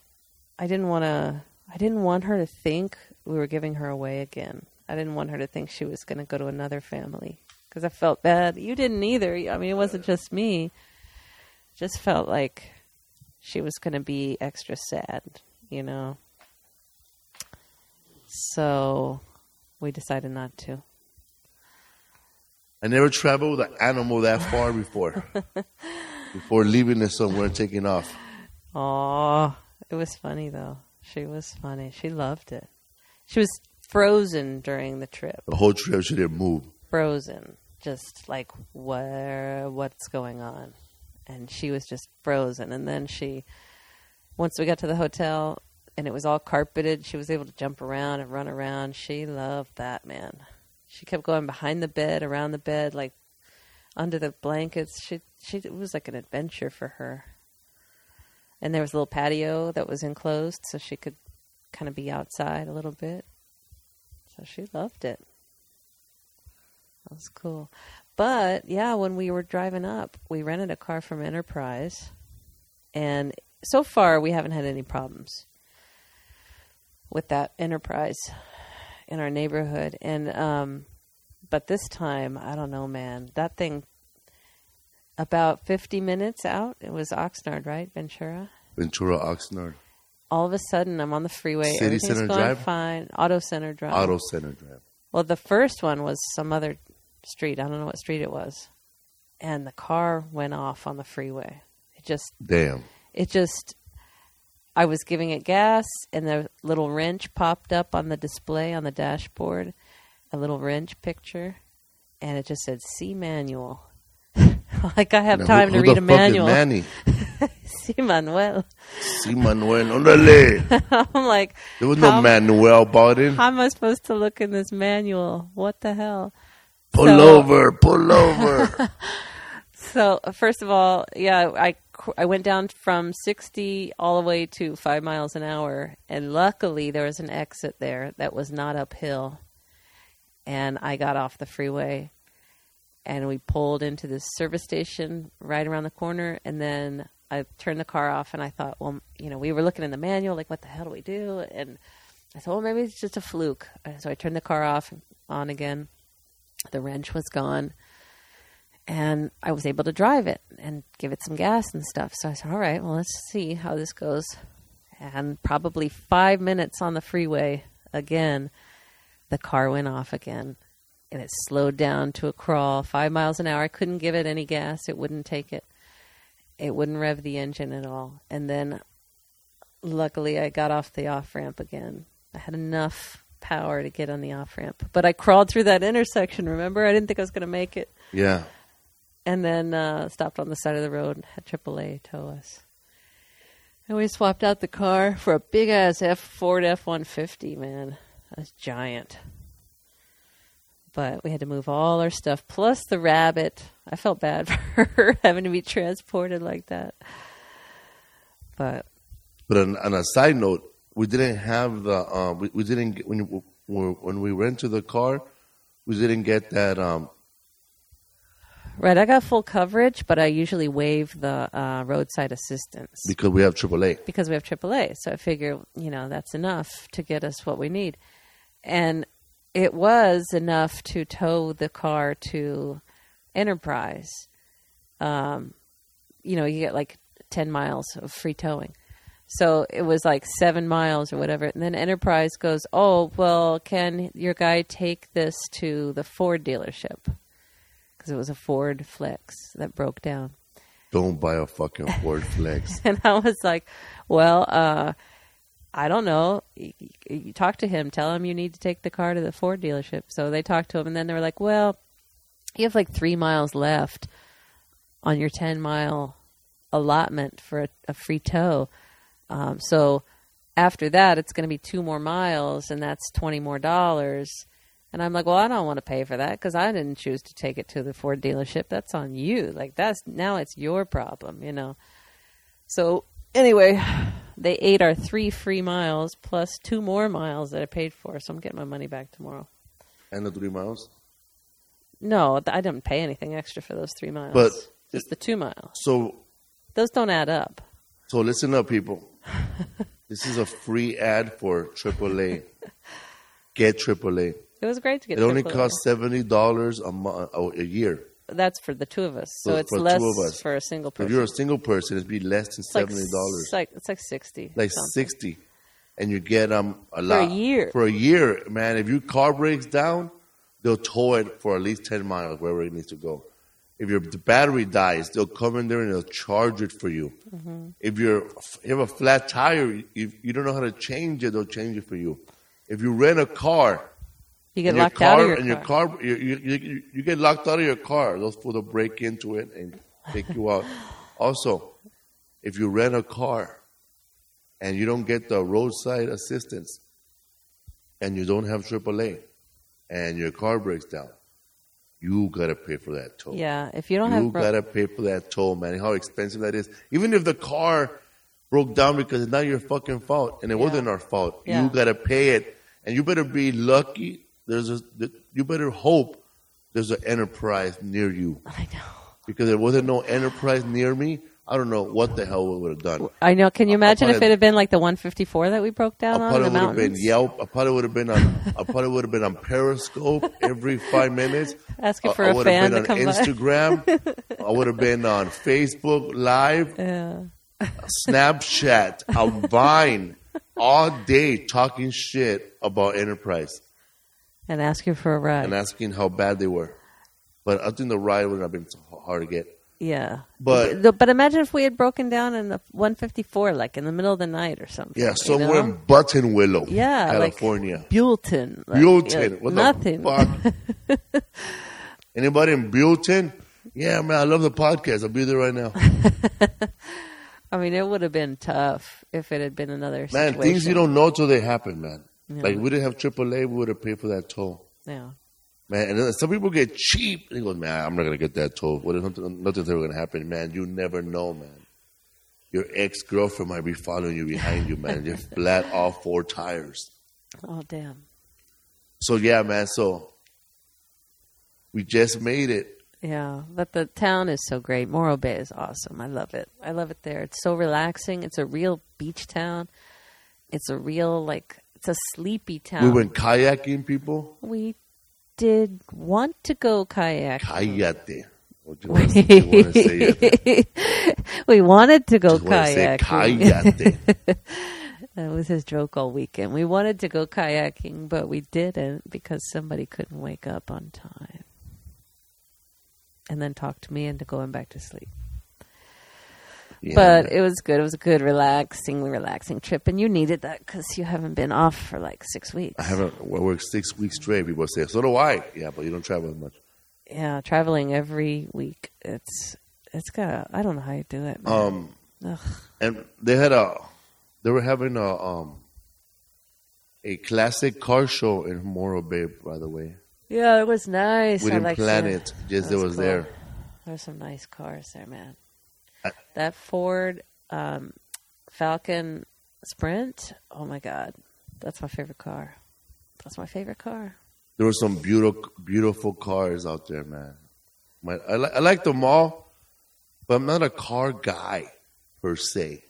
I didn't want to. I didn't want her to think we were giving her away again. I didn't want her to think she was going to go to another family because I felt bad. You didn't either. I mean, it wasn't just me just felt like she was going to be extra sad, you know. So we decided not to. I never traveled with an animal that far before. before leaving it somewhere and taking off. Oh, it was funny though. She was funny. She loved it. She was frozen during the trip. The whole trip she didn't move. Frozen, just like where what's going on. And she was just frozen. And then she once we got to the hotel and it was all carpeted, she was able to jump around and run around. She loved that, man. She kept going behind the bed, around the bed, like under the blankets. She she it was like an adventure for her. And there was a little patio that was enclosed so she could kind of be outside a little bit. So she loved it. That was cool. But yeah, when we were driving up, we rented a car from Enterprise, and so far we haven't had any problems with that Enterprise in our neighborhood. And um, but this time, I don't know, man. That thing, about fifty minutes out, it was Oxnard, right, Ventura. Ventura, Oxnard, All of a sudden, I'm on the freeway. City Everything's Center going Drive? fine. Auto Center Drive. Auto Center Drive. Well, the first one was some other street. I don't know what street it was. and the car went off on the freeway. It just Damn. it just I was giving it gas and the little wrench popped up on the display on the dashboard, a little wrench picture, and it just said C manual. like I have Now, time who, to read a manual. Manny? C Manuel. Si Manuel, órale. I'm like There was How- no Manuel it. how am I supposed to look in this manual? What the hell? Pull So- over, pull over. So first of all, yeah, I I went down from sixty all the way to five miles an hour, and luckily there was an exit there that was not uphill, and I got off the freeway, and we pulled into this service station right around the corner, and then I turned the car off, and I thought, well, you know, we were looking in the manual, like, what the hell do we do? And I thought, well, maybe it's just a fluke. So I turned the car off, on again. The wrench was gone and I was able to drive it and give it some gas and stuff. So I said, all right, well, let's see how this goes. And probably five minutes on the freeway again, the car went off again and it slowed down to a crawl, five miles an hour. I couldn't give it any gas, it wouldn't take it. It wouldn't rev the engine at all. And then luckily I got off the off ramp again. I had enough power to get on the off ramp. But I crawled through that intersection, remember? I didn't think I was going to make it yeah. and then uh, stopped on the side of the road and had AAA tow us. And we swapped out the car for a big ass F Ford F one fifty. Man, that's giant. But we had to move all our stuff plus the rabbit. I felt bad for her having to be transported like that. But But on, on a side note, we didn't have the um, we, we didn't get, when when we rented the car, we didn't get that um, right, I got full coverage, but I usually waive the uh, roadside assistance. because we have AAA. because we have AAA. So I figure, you know, that's enough to get us what we need. And it was enough to tow the car to Enterprise. Um, you know, you get like 10 miles of free towing. So it was like seven miles or whatever. And then Enterprise goes, Oh, well, can your guy take this to the Ford dealership? Because it was a Ford Flex that broke down. Don't buy a fucking Ford Flex. And I was like, well, uh, I don't know. You, talk to him. Tell him you need to take the car to the Ford dealership. So they talked to him, and then they were like, well, you have like three miles left on your 10 mile allotment for a, a free tow. Um, so after that, it's going to be two more miles, and that's 20 more dollars. And I'm like, well, I don't want to pay for that because I didn't choose to take it to the Ford dealership. That's on you. Like that's now it's your problem, you know. So anyway, they ate our three free miles plus two more miles that I paid for. So I'm getting my money back tomorrow. and the three miles. No, th- I didn't pay anything extra for those three miles. But- just the two miles. So Those don't add up. so listen up, people. this is a free ad for AAA. Get AAA. It was great to get. It only costs seventy dollars a month a year. That's for the two of us. So For- it's for less for a single person. If you're a single person, it'd be less than it's seventy dollars. It's like it's like sixty. like something. sixty, and you get um a lot for a year. For a year, man. If your car breaks down, they'll tow it for at least ten miles wherever it needs to go. If your battery dies, they'll come in there and they'll charge it for you. Mm-hmm. If you're if you have a flat tire, if you don't know how to change it, they'll change it for you. If you rent a car, You get locked car out of your and car. your car, you, you, you, you get locked out of your car. Those fools will break into it and take you out. Also, if you rent a car and you don't get the roadside assistance and you don't have AAA and your car breaks down, you gotta pay for that toll. Yeah, if you don't you have ro- gotta pay for that toll, man. How expensive that is. Even if the car broke down because it's not your fucking fault and it Yeah. wasn't our fault, Yeah. you gotta pay it, and you better be lucky. There's a, you better hope there's an enterprise near you I know. because there wasn't no enterprise near me. I don't know what the hell we would have done. I know. Can you imagine if it had been like the 154 that we broke I down on probably the would have been? Yelp. I probably would have been on. I probably would have been on Periscope every five minutes. Asking I- for I a would have fan been to on come by. Instagram. I would have been on Facebook Live, Yeah. Snapchat, a Vine, all day talking shit about Enterprise And asking for a ride. and asking how bad they were. But I think the ride would have been so hard to get. Yeah, But- but imagine if we had broken down in the 154, like in the middle of the night or something. Yeah, you somewhere know? in Buttonwillow, Yeah, like- California. Like, yeah, what nothing. Anybody in Buellton? Yeah, man, I love the podcast. I'll be there right now. I mean, it would have been tough if it had been another Man, situation. things you don't know till they happen, man. Yeah. Like, we didn't have AAA, we would have paid for that toll. Yeah, Man, and then some people get cheap. They go, man, I'm not going to get that toll. What if nothing, nothing's ever going to happen? Man, you never know, man. Your ex girlfriend might be following you behind you, man. Just flat all four tires. oh damn. So, yeah, man, so we just made it. Yeah, but the town is so great. Morro Bay is awesome. I love it. I love it there. It's so relaxing. It's a real beach town. It's a real like it's a sleepy town. We went kayaking, people. We did want to go kayaking. Kayate. What you want to say? it? we wanted to go Just wanna say kayaking. that was his joke all weekend. We wanted to go kayaking, but we didn't because somebody couldn't wake up on time. And then talked to me into going back to sleep. Yeah, but it was good. It was a good, relaxing, relaxing trip, and you needed that because you haven't been off for like six weeks. I haven't I worked six weeks straight. People say, so do I. Yeah, but you don't travel as much. Yeah, traveling every week. It's it's got. I don't know how you do it. Man. Um, Ugh. and they had a, they were having a um, a classic car show in Morro Bay. By the way, Yeah, it was nice. we didn't plan it. Just it was cool. there. There's some nice cars there, man. I- that Ford um, Falcon Sprint. Oh my god, that's my favorite car. That's my favorite car. There were some beautiful, beautiful cars out there, man. My, I, li- I like them all, but I'm not a car guy per se.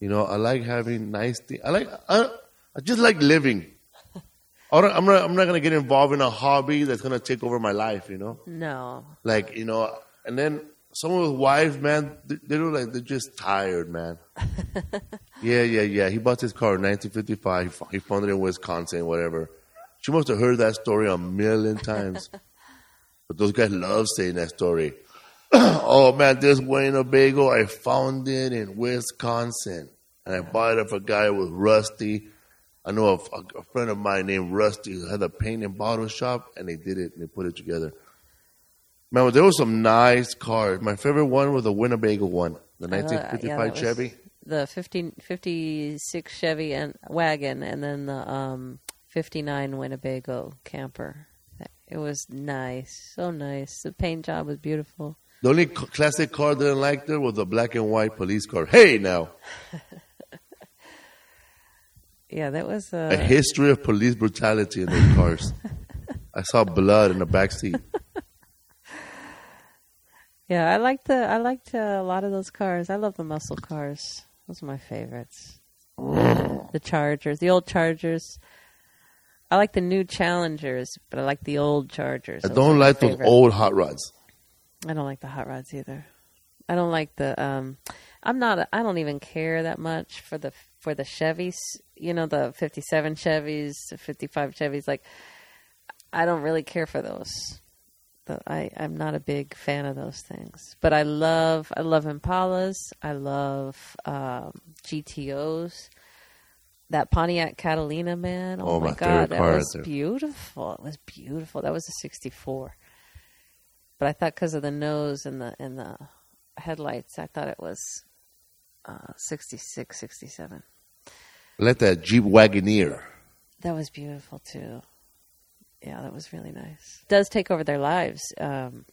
You know, I like having nice things. I like, I, I just like living. I don't, I'm not, I'm not gonna get involved in a hobby that's gonna take over my life. You know, No, like you know, and then someone with wives, man, they, look like they're just tired, man. yeah, yeah, yeah. He bought his car in 1955. He fo- found it in Wisconsin, whatever. She must have heard that story a million times. but those guys love saying that story. oh man, this Winnebago, I found it in Wisconsin, and I bought it for a guy with Rusty. I know a, a friend of mine named Rusty who had a paint and bottle shop, and they did it and they put it together. Man, there was some nice cars. My favorite one was the Winnebago one, the I lo- yeah, 1955 Chevy. The 50, 56 Chevy and wagon, and then the um, 59 Winnebago camper. It was nice, so nice. The paint job was beautiful. The only classic car I didn't like there was the black and white police car. Hey, now Yeah, that was a uh, history of police brutality in those cars. I saw blood in the back seat. Yeah. I liked the I liked uh, a lot of those cars. I love the muscle cars. Those are my favorites. the Chargers, the old Chargers. I like the new Challengers, but I like the old Chargers. I don't like those favorite. old hot rods. I don't like the hot rods either. I don't like the. Um, I'm not. A, I don't even care that much for the for the Chevys. You know, the '57 Chevys, the '55 Chevys. Like, I don't really care for those. But I, I'm not a big fan of those things. But I love. I love Impalas. I love um, GTOs. That Pontiac Catalina, man. Oh, Oh, my, my god, that was there. beautiful. It was beautiful. That was a '64 but I thought because of the nose and the and the headlights, I thought it was uh, 66, 67. Let that Jeep Wagoneer. That was beautiful too. Yeah, that was really nice. Does take over their lives, um,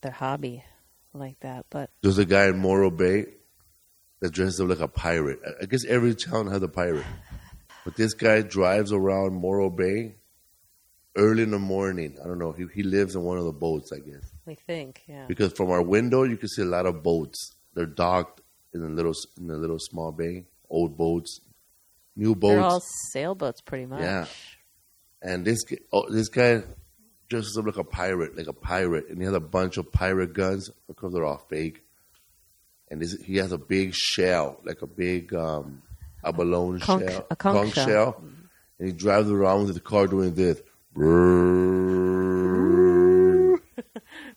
their hobby, like that. But There's a guy in Morro Bay that dresses up like a pirate. I- I guess every town has a pirate. But this guy drives around Morro Bay early in the morning. I don't know. He, he lives in one of the boats, I guess. we think, yeah, Because from our window, you can see a lot of boats. They're docked in a little in a little small bay. Old boats, new boats. they're all sailboats, pretty much. Yeah. And this oh, this guy dresses up like a pirate, like a pirate, and he has a bunch of pirate guns because they're all fake. And this, he has a big shell, like a big um, abalone Conch- shell, a conch shell. and he drives around with the car doing this. Brrr,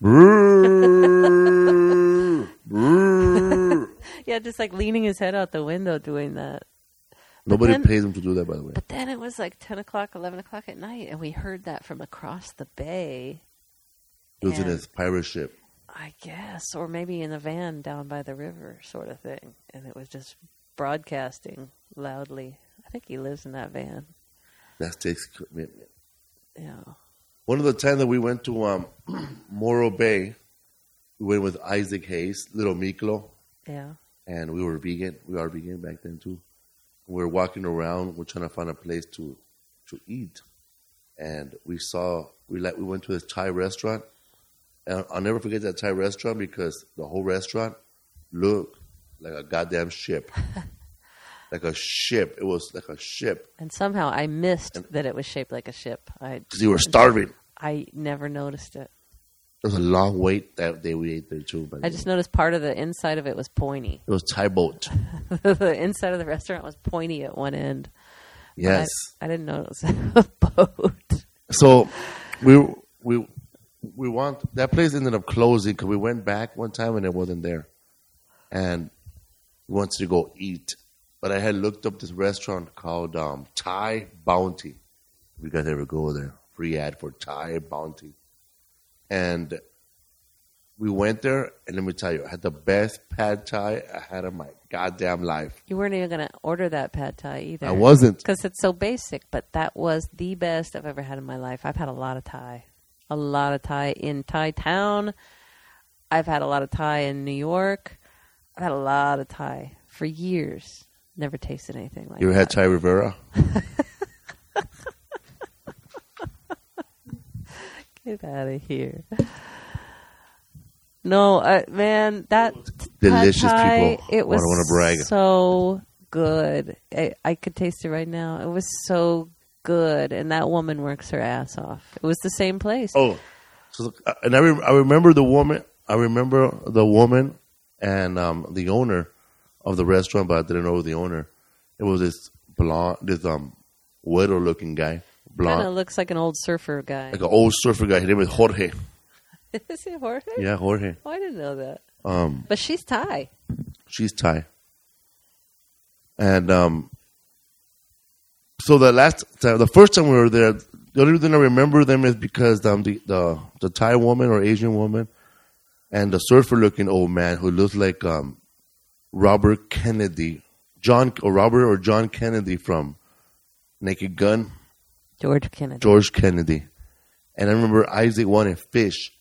brrr. Yeah, just like leaning his head out the window doing that. Nobody then- pays him to do that, by the way. But then it was like 10 o'clock, 11 o'clock at night, and we heard that from across the bay. It was in his pirate ship. I guess, or maybe in a van down by the river, sort of thing. And it was just broadcasting loudly. I think he lives in that van. That takes commitment. Yeah. One of the times that we went to um, Morro Bay, we went with Isaac Hayes, little Miklo, Yeah. and we were vegan. We are vegan back then too. We were walking around. We're trying to find a place to to eat, and we saw we like we went to this Thai restaurant, and I'll never forget that Thai restaurant because the whole restaurant looked like a goddamn ship, like a ship. It was like a ship And somehow I missed that it was shaped like a ship. I because you were starving. I never noticed it. It was a long wait that day we ate there too. But I just noticed part of the inside of it was pointy. it was Thai boat. the inside of the restaurant was pointy at one end. Yes. I, I didn't know it was a boat. So we we we want that place ended up closing because we went back one time and it wasn't there, and we wanted to go eat. But I had looked up this restaurant called um, Thai Bounty. If you guys ever go there, free ad for Thai Bounty, and we went there. And let me tell you, I had the best pad Thai I had in my goddamn life. You weren't even going to order that pad thai either. I wasn't. because it's so basic. But that was the best I've ever had in my life. I've had a lot of Thai, a lot of Thai in Thai town. I've had a lot of Thai in New York. I've had a lot of Thai for years. Never tasted anything like that. You ever that. had Thai Rivera? Get out of here. No, uh, man, that Delicious people. It was Wanna- wanna brag. so good. I, I could taste it right now. It was so good, and that woman works her ass off. It was the same place. Oh, so uh, and I, re- I remember the woman. I remember the woman and um, the owner of the restaurant, but I didn't know the owner. It was this blonde, this um, widow-looking guy, kind blonde, of looks like an old surfer guy. like an old surfer guy. His name is Jorge. Is it Jorge? Yeah, Jorge. Oh, I didn't know that. Um, But she's Thai. she's Thai, and um, so the last time, the first time we were there, the only reason I remember them is because um, the the the Thai woman or Asian woman, and the surfer looking old man who looks like um, Robert Kennedy, John or Robert or John Kennedy from Naked Gun, George Kennedy. George Kennedy, and I remember Isaac wanted fish,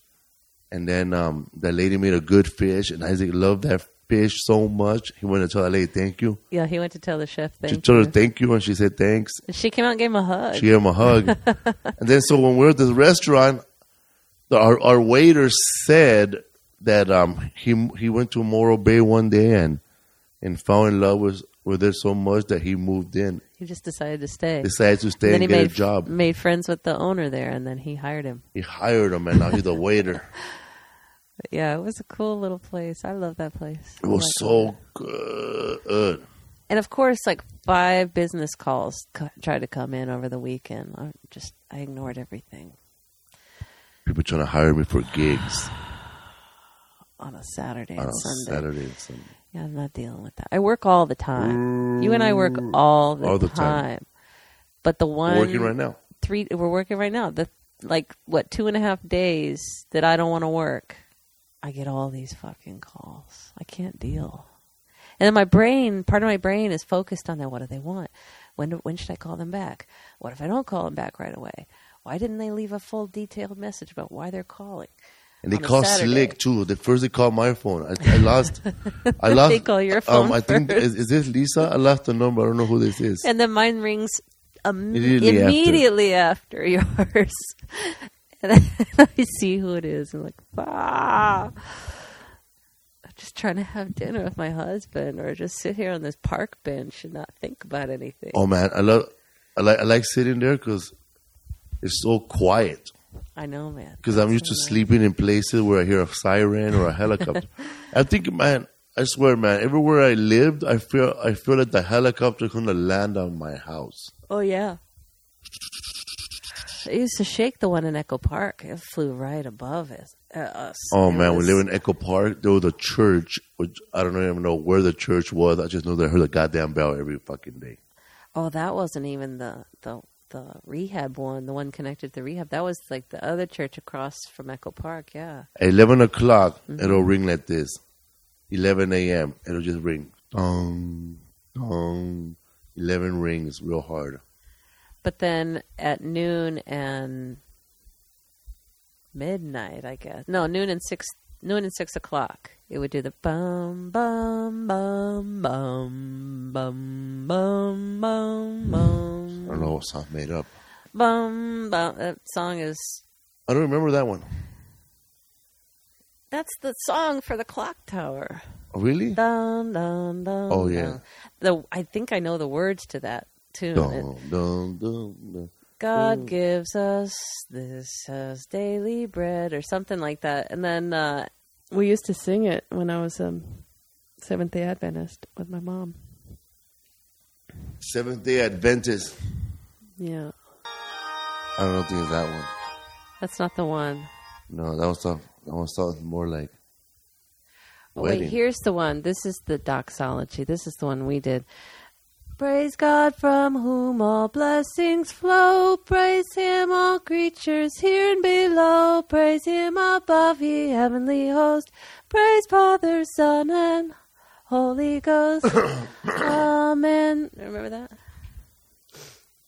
and then um, that lady made a good fish, and Isaac loved that fish so much he went to tell that lady thank you. Yeah, he went to tell the chef thank she told you. her thank you, and she said thanks. And she came out and gave him a hug. She gave him a hug, and then so when we were at the restaurant, the, our our waiter said that um he he went to Morro Bay one day and and fell in love with with it so much that he moved in, he just decided to stay. decided to stay and, he get made a job. made friends with the owner there, and then he hired him. He hired him, and now he's a waiter. But yeah, it was a cool little place. I love that place. It was so good. And of course, like five business calls c- tried to come in over the weekend. I just I ignored everything People trying to hire me for gigs on a Saturday on and a Sunday. Saturday and Sunday. Yeah, I'm not dealing with that. I work all the time. You and I work mm. all the, All the time. time. But the one We're working right now. three we're working right now. The like what two and a half days that I don't want to work, I get all these fucking calls. I can't deal. And then my brain, part of my brain is focused on that. What do they want? When do, when should I call them back? What if I don't call them back right away? Why didn't they leave a full detailed message about why they're calling? And they on call Slick too. The first they call my phone. I, I lost. I lost. They call your phone Um, I think is, is this Lesa? I lost the number. I don't know who this is. And then mine rings um, Immediately immediately, after. yours. and I see who it is. I'm like, ah. I'm just trying to have dinner with my husband or just sit here on this park bench and not think about anything. Oh man, I love. I like. I like sitting there because it's so quiet. I know, man. Because I'm used to sleeping in places where I hear a siren or a helicopter. I think, man, I swear, man, everywhere I lived, I feel I feel like the helicopter gonna land on my house. Oh, yeah. I used to shake the one in Echo Park. It flew right above us. Uh, us. Oh It man, we was- live in Echo Park. There was a church, which I don't even know where the church was. I just know that I heard a goddamn bell every fucking day. Oh, that wasn't even the the the rehab one, the one connected to the rehab. That was like the other church across from Echo Park. Yeah. At eleven o'clock, Mm-hmm. it'll ring like this. Eleven a.m. It'll just ring. Dong, dong. Eleven rings real hard. But then at noon and midnight, I guess. No, noon and six noon and six o'clock. It would do the bum bum bum bum bum bum bum bum. I don't know what song made up. bum bum. That song is I don't remember that one. that's the song for the clock tower. Oh, really? Dun dun dun. Oh, yeah. dun. The I think I know the words to that tune. Dun, dun, dun, dun. God Mm. gives us this as daily bread, or something like that. And then uh, we used to sing it when I was um, Seventh Day Adventist with my mom. Seventh Day Adventist. Yeah, I don't think it's that one. that's not the one. No, that was something. That was something more like. Oh, wait, here's the one. This is the doxology. This is the one we did. Praise God from whom all blessings flow. Praise Him, all creatures here and below. Praise Him above, ye heavenly host. Praise Father, Son, and Holy Ghost. Amen. Remember that?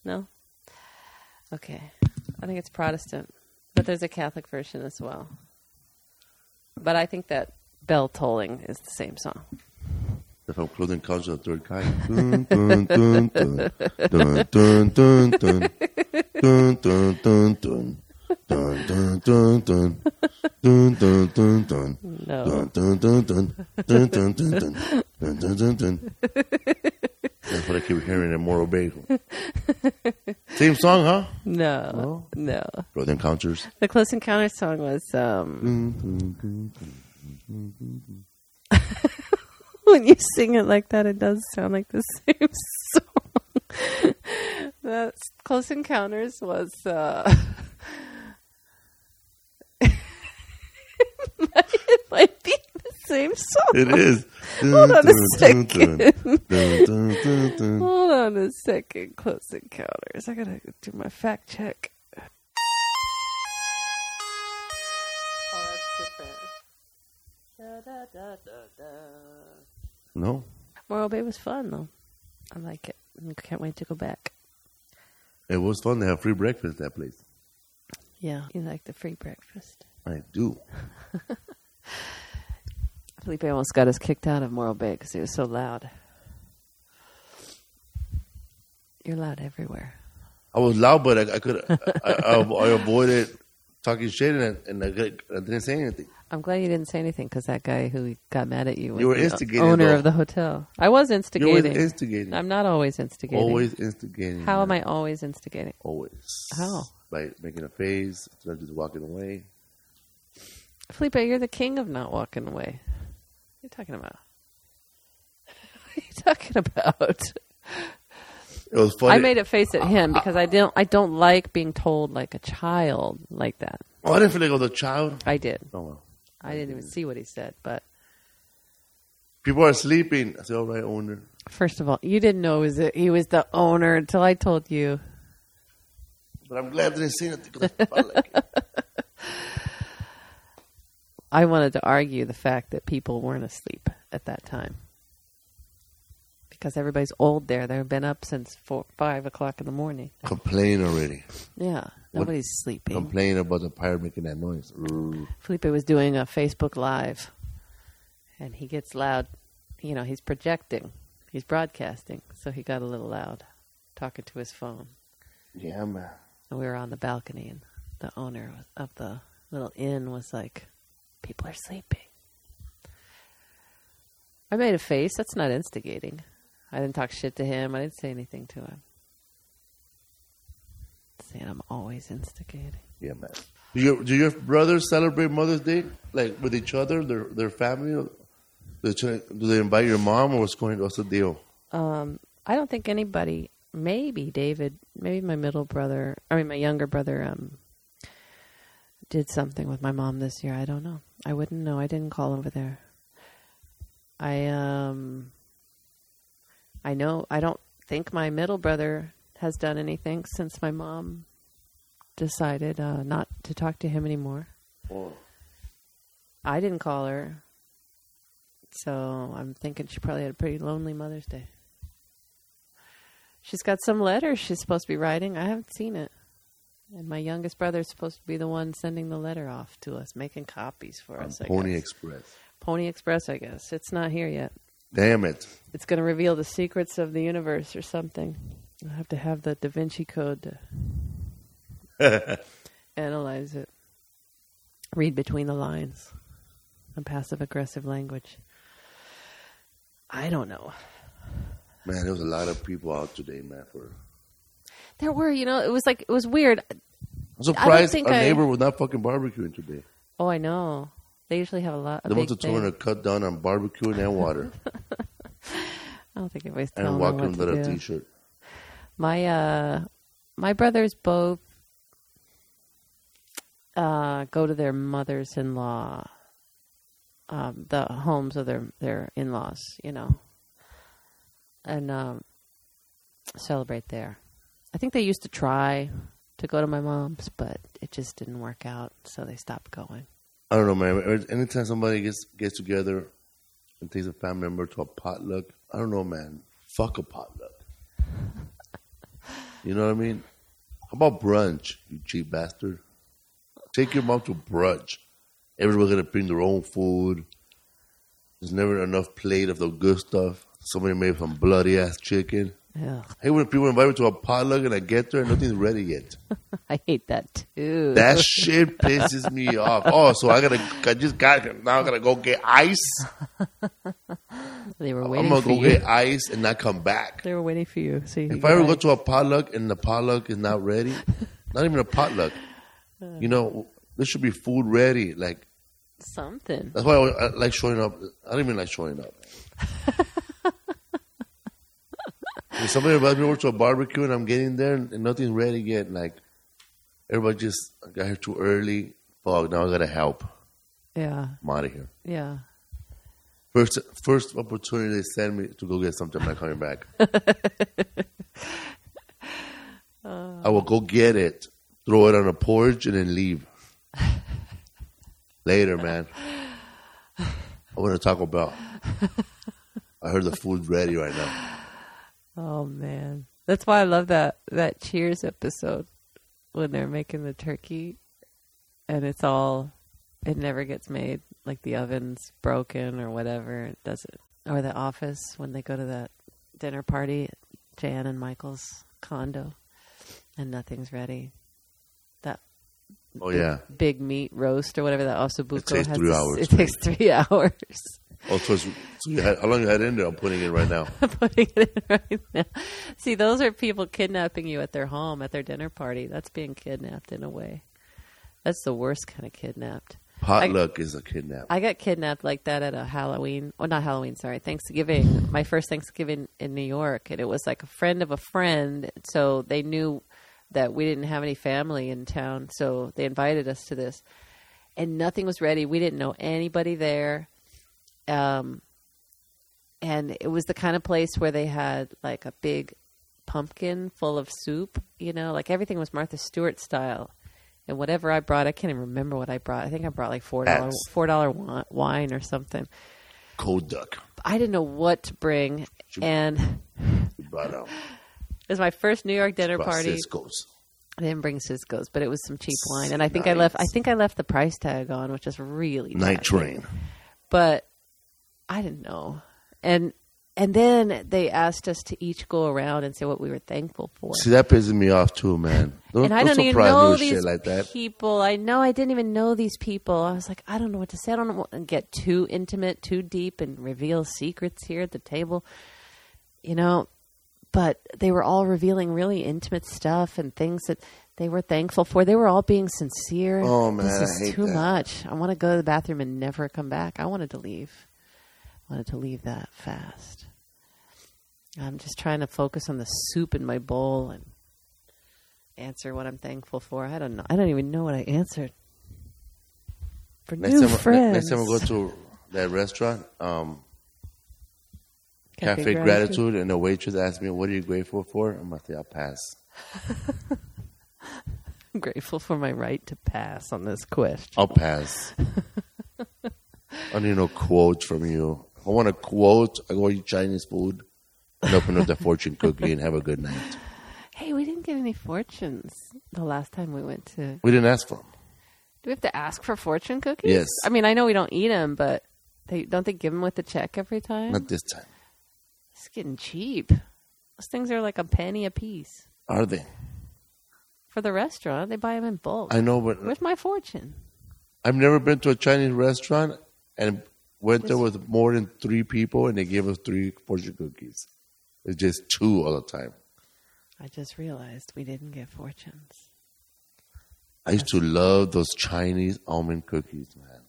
No? Okay. I think it's Protestant, but there's a Catholic version as well. But I think that bell tolling is the same song. If I'm clothing culture of the third kind. Dun, dun, dun, dun. Dun, dun, dun, dun. Dun, dun, dun, dun. Dun, dun, dun, dun. Dun, dun, dun, dun. Dun, dun, dun, dun. Dun, dun, dun, dun. Dun, dun, dun, dun. That's what I keep hearing in Morro Bay. Same song, huh? No. No. Brother Encounters. The Close Encounter song was um when you sing it like that it does sound like the same song. That's Close Encounters was uh it might be the same song. It is. Hold on a second. Hold on a second, Close Encounters. I gotta do my fact check. Oh, that's different. Da, da, da, da, da. No, Morro Bay was fun though. I like it. I can't wait to go back. it was fun to have free breakfast at that place. Yeah, you like the free breakfast. I do. Felipe almost got us kicked out of Morro Bay because he was so loud. You're loud everywhere. I was loud, but I, I could. I, I, I avoided talking shit, and, and I, I didn't say anything. I'm glad you didn't say anything because that guy who got mad at you was You were the instigating, owner though. of the hotel. I was You're instigating. instigating. I'm not always instigating. always instigating. How am. I always instigating? Always. How? By making a face, of just walking away. Felipe, you're the king of not walking away. What are you talking about? What are you talking about? It was funny. I made a face at him because I don't. I don't like being told like a child like that. Oh, I didn't feel like I was a child. I did. Oh well. I didn't even see what he said. But People are sleeping. I said, "All right, owner." first of all, you didn't know he was the, he was the owner until I told you. But I'm glad I didn't say because I felt like it. I wanted to argue the fact that people weren't asleep at that time because everybody's old there. They've been up since four, five o'clock in the morning. complain already. Yeah, nobody's sleeping. Complain about the pirate making that noise. Felipe was doing a Facebook Live, and he gets loud. You know, he's projecting, he's broadcasting, so he got a little loud, talking to his phone. Yeah, man. And we were on the balcony, and the owner of the little inn was like, "People are sleeping." I made a face. That's not instigating. I didn't talk shit to him. I didn't say anything to him. Saying I'm always instigating. Yeah, man. Do your do your brothers celebrate Mother's Day like with each other, their their family? Do they, do they invite your mom, or what's going? To what's the deal? Um, I don't think anybody. Maybe David. Maybe my middle brother. I mean, my younger brother. Um, did something with my mom this year. I don't know. I wouldn't know. I didn't call over there. I um I know I don't think my middle brother has done anything since my mom decided uh, not to talk to him anymore. Oh. I didn't call her. So I'm thinking she probably had a pretty lonely Mother's Day. She's got some letters she's supposed to be writing. I haven't seen it. And my youngest brother is supposed to be the one sending the letter off to us, making copies for us. I Pony. Express. Pony Express, I guess. It's not here yet. Damn it. It's going to reveal the secrets of the universe or something. I'll have to have the Da Vinci Code to analyze it. Read between the lines. And passive aggressive language. I don't know. Man, there was a lot of people out today, man. For There were, you know, it was like it was weird. I'm surprised our I- neighbor was not fucking barbecuing today. Oh, I know. They usually have a lot. A They big must have told thing. cut down on barbecuing and water I don't think anybody's telling and them walking what with to a do. t-shirt. My uh, my brothers both uh, go to their mothers-in-law, um, the homes of their their in-laws, you know, and um, celebrate there. I think they used to try to go to my mom's, but it just didn't work out, so they stopped going. I don't know, man. Anytime somebody gets gets together and takes a family member to a potluck, I don't know, man. Fuck a potluck. you know what I mean? How about brunch, you cheap bastard? Take your mom to brunch. Everybody's gonna bring their own food. There's never enough plate of the good stuff. Somebody made some bloody ass chicken. Ugh, Hey, when people invite me to a potluck and I get there and nothing's ready yet. I hate that too. That shit pisses me off. Oh, so I gotta, I just got now. I gotta go get ice. they were waiting. I'm gonna for go you. get ice and not come back. They were waiting for you. See, If I ever go to a potluck and the potluck is not ready, not even a potluck, you know, this should be food ready. Like something. that's why I, I like showing up. I don't even like showing up. Somebody invites me over to a barbecue and I'm getting there and, nothing's ready yet, like everybody just I got here too early. Fuck, now I gotta help. Yeah, I'm out of here. yeah. First, first opportunity they send me to go get something, I'm not coming back. I will go get it, throw it on a porch, and then leave. Later, man. I want to talk about. I heard the food's ready right now. Oh man, that's why I love that that Cheers episode when they're making the turkey, and it's all it never gets made. Like the oven's broken or whatever. It doesn't. Or the office when they go to that dinner party at Jan and Michael's condo, and nothing's ready. That Oh yeah. big meat roast or whatever that ossobuco It takes has. three hours, It takes three hours. Oh, so, so you had, how long you had in there? I'm putting it right now. putting it in right now. See, those are people kidnapping you at their home, at their dinner party. That's being kidnapped in a way. That's the worst kind of kidnapped. Potluck is a kidnap. I got kidnapped like that at a Halloween. Oh, not Halloween. Sorry, Thanksgiving. my first Thanksgiving in New York, and it was like a friend of a friend. So they knew that we didn't have any family in town, so they invited us to this, and nothing was ready. We didn't know anybody there, um, and it was the kind of place where they had like a big pumpkin full of soup. You know, like everything was Martha Stewart style. And whatever I brought, I can't even remember what I brought. I think I brought like four dollar four dollar wine or something. Cold duck. I didn't know what to bring, and brought out. it was my first New York dinner party. Cisco's. I didn't bring Cisco's, but it was some cheap wine, and I think I left. I think I left the price tag on, which is really Night train. But I didn't know, and and then they asked us to each go around and say what we were thankful for. See, that pisses me off too, man. Don't, and I don't even surprise me know these like that. people. I know I didn't even know these people. I was like, I don't know what to say. I don't want to get too intimate, too deep, and reveal secrets here at the table. You know, but they were all revealing really intimate stuff and things that they were thankful for. They were all being sincere. Oh, man, this is too that. much. I want to go to the bathroom and never come back. I wanted to leave. I wanted to leave that fast. I'm just trying to focus on the soup in my bowl and answer what I'm thankful for. I don't know. I don't even know what I answered. for Next new time, friends. next time we go to that restaurant, um, Cafe, Gratitude. and the waitress asks me, "What are you grateful for?" I'm like, "I'll pass." I'm grateful for my right to pass on this question. I'll pass. I need no quotes from you. I want to quote. I go eat Chinese food and open up the fortune cookie and have a good night. Hey, we didn't get any fortunes the last time we went to. We didn't ask for them. Do we have to ask for fortune cookies? Yes. I mean, I know we don't eat them, but they don't they give them with the check every time? Not this time. It's getting cheap. Those things are like a penny a piece Are they? for the restaurant. They buy them in bulk. I know, but Where's my fortune? I've never been to a Chinese restaurant and went there with more than three people and they gave us three fortune cookies. It's just two all the time. I just realized we didn't get fortunes. I used to love those Chinese almond cookies, man.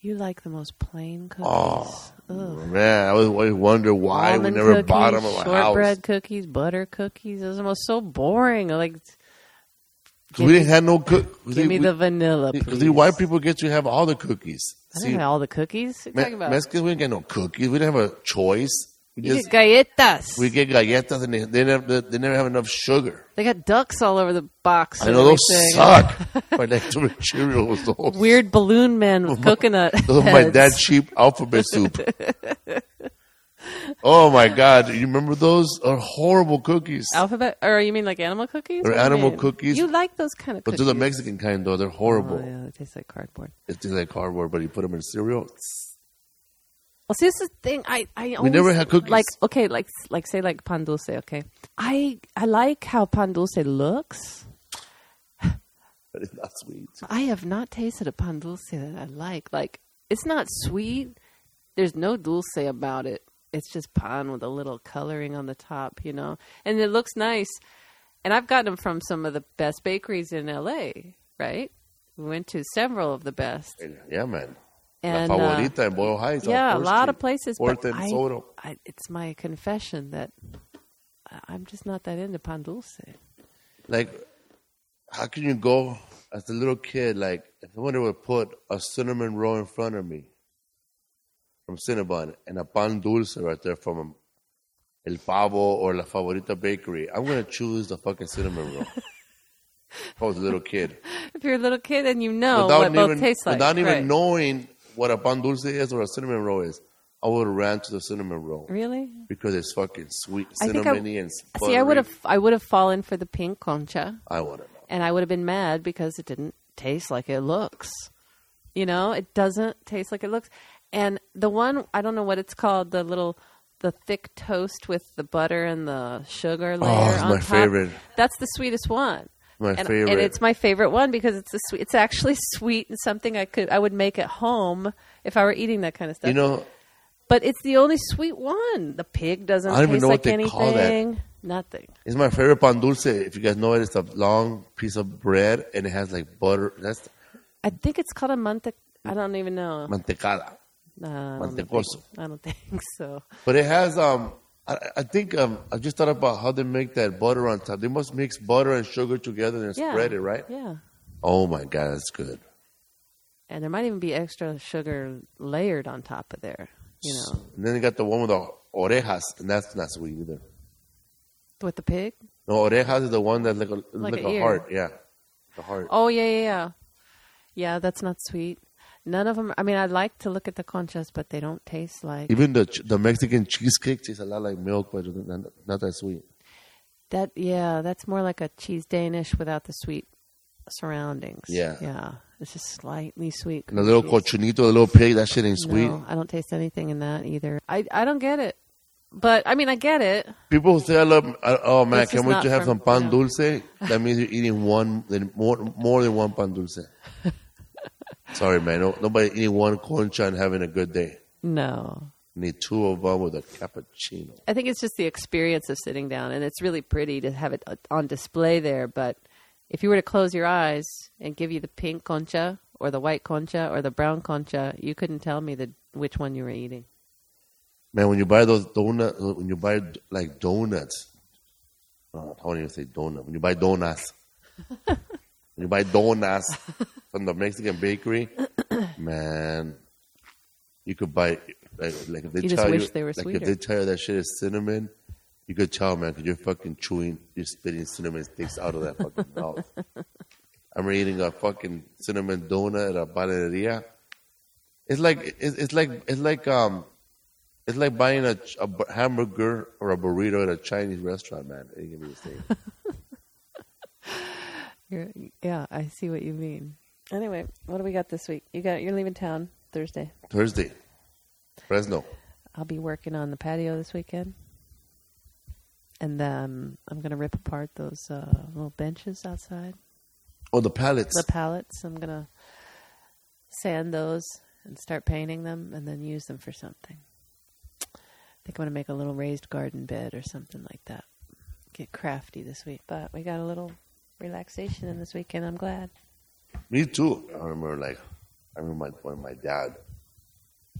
You like the most plain cookies. Oh, Ugh. Man, I was always wonder why Almond we never cookies, bought them shortbread cookies, butter cookies. Those are most so boring. Like we didn't have no cook. give me the vanilla, Because white people get to have all the cookies. I didn't have all the cookies. What are you Me- talking about? Mexicans, we didn't get no cookies. We didn't have a choice. We You just get galletas. we get galletas and they, they never they never have enough sugar. they got ducks all over the box. I and know those everything. suck. my next Cheerios, those. Weird balloon men with coconut. Those are my heads. dad's cheap alphabet soup. oh my god! You remember those? Are horrible cookies. Alphabet, or you mean like animal cookies? Or What do you animal mean? cookies. You like those kind of but cookies? they're the Mexican kind though. They're horrible. Oh, yeah, they taste like cardboard. It tastes like cardboard, but you put them in cereal. Well, see, this is the thing. I, I always, never had cookies. Like, okay, like, like say, like pan dulce. Okay, I, I like how pan dulce looks. But it's not sweet. I have not tasted a pan dulce that I like. Like, it's not sweet. There's no dulce about it. It's just pan with a little coloring on the top, you know, and it looks nice. And I've gotten them from some of the best bakeries in LA. Right? We went to several of the best. Yeah, man. And La uh, in Boyle Heights. yeah, a lot Street. of places. But I, Soto. I, it's my confession that I'm just not that into pan dulce. Like, how can you go as a little kid? Like, if somebody would put a cinnamon roll in front of me from Cinnabon and a pan dulce right there from um, El Pavo or La Favorita Bakery, I'm gonna choose the fucking cinnamon roll. if I was a little kid, If you're a little kid and you know without what both even taste like, without even right. knowing what a pan dulce is or a cinnamon roll is, I would have ran to the cinnamon roll really. because it's fucking sweet, I I- cinnamony, and See, I would have I would have fallen for the pink concha, I to know. and I would have been mad because it didn't taste like it looks. You know, it doesn't taste like it looks. And the one I don't know what it's called, the little the thick toast with the butter and the sugar oh, layer Oh, it's on my top. favorite. That's the sweetest one. My and, favorite. and it's my favorite one because it's a sweet. It's actually sweet and something I could I would make at home if I were eating that kind of stuff. you know, but it's the only sweet one. The pig doesn't I don't even taste know like what they anything. call that. Nothing. It's my favorite pan dulce. If you guys know it, it's a long piece of bread and it has like butter. That's I think it's called a mante. I don't even know. mantecada. No, I don't think- Mantecoso. I don't think so. But it has um. I, I think um. I just thought about how they make that butter on top. They must mix butter and sugar together and Yeah. spread it, right? Yeah. Oh my god, that's good. And there might even be extra sugar layered on top of there. You know, And then you got the one with the orejas, and that's not sweet either. with the pig. No, orejas is the one that's like a Like like, a ear. heart. Yeah, the heart. Oh yeah, yeah, yeah. Yeah, that's not sweet. None of them. I mean, I like to look at the conchas, but they don't taste like Even the the Mexican cheesecake tastes a lot like milk, but not, not that sweet. that. Yeah, that's more like a cheese Danish without the sweet surroundings. Yeah. yeah. It's just slightly sweet. The little cochinito, the little pig, that shit ain't sweet. No, I don't taste anything in that either. I I don't get it. But I mean, I get it. People say I love, oh man, This can we to have from- some pan yeah. dulce. That means you're eating one, more, more than one pan dulce. Sorry, man. No, nobody eating one concha and having a good day. No. Need two of them with a cappuccino. I think it's just the experience of sitting down, and it's really pretty to have it uh, on display there. But if you were to close your eyes and give you the pink concha or the white concha or the brown concha, you couldn't tell me the which one you were eating. Man, when you buy those donuts, when you buy like donuts, oh, I don't even say donut. When you buy donuts, you buy donuts from the Mexican bakery, Man, you could buy like, like if they You just tell wish you they were like sweeter. if they tell you that shit is cinnamon, you could tell, man, because you're fucking chewing, you're spitting cinnamon sticks out of that fucking mouth. I remember eating a fucking cinnamon donut at a panaderia. It's like it's, it's like it's like um, it's like buying a hamburger or a burrito at a Chinese restaurant, man. It ain't gonna be the same. You're, yeah, I see what you mean. Anyway, what do we got this week? You got you're leaving town Thursday. Thursday, Fresno. I'll be working on the patio this weekend, and um, I'm gonna rip apart those uh, little benches outside. Oh, the pallets. The pallets. I'm gonna sand those and start painting them, and then use them for something. I think I'm gonna make a little raised garden bed or something like that. Get crafty this week, but we got a little relaxation in this weekend. I'm glad. Me too. I remember like I remember my when my dad,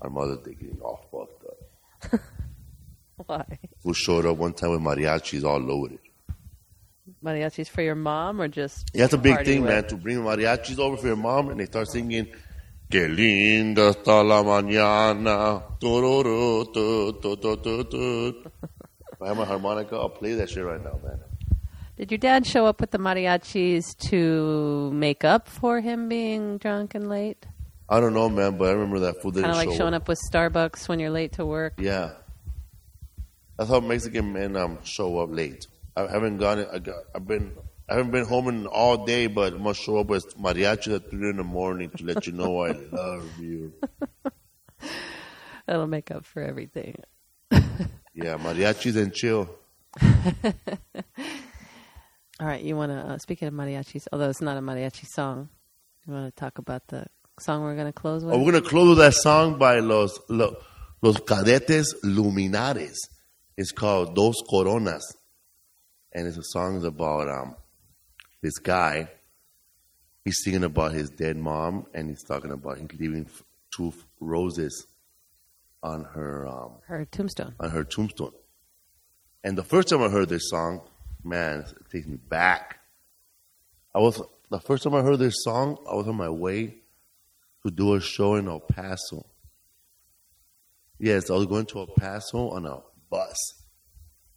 our mother, they getting all fucked up. Why? Who showed up one time with mariachis all loaded. Mariachis for your mom or just? Yeah, that's a big thing, with? man. To bring mariachis over for your mom and they start singing. Que linda está la mañana. I have my harmonica, I'll play that shit right now, man. Did your dad show up with the mariachis to make up for him being drunk and late? I don't know, man, but I remember that didn't Kind of like show showing up with Starbucks when you're late to work. Yeah. That's how Mexican men um, show up late. I haven't gone. I got, I've been. I haven't been home in all day, but I must show up with mariachi at three in the morning to let you know I love you. That'll make up for everything. Yeah, mariachis and chill. All right, you want to, uh, speaking of mariachis, although it's not a mariachi song, you want to talk about the song we're going to close with? Oh, we're gonna close with that song by los los, los Cadetes de Linares. It's called Dos Coronas, and it's a song about um this guy. He's singing about his dead mom, and he's talking about he's leaving two roses on her um, Her tombstone. on her tombstone. And the first time I heard this song, man, it takes me back. I was the first time I heard this song, I was on my way to do a show in El Paso. Yes, I was going to El Paso on a bus.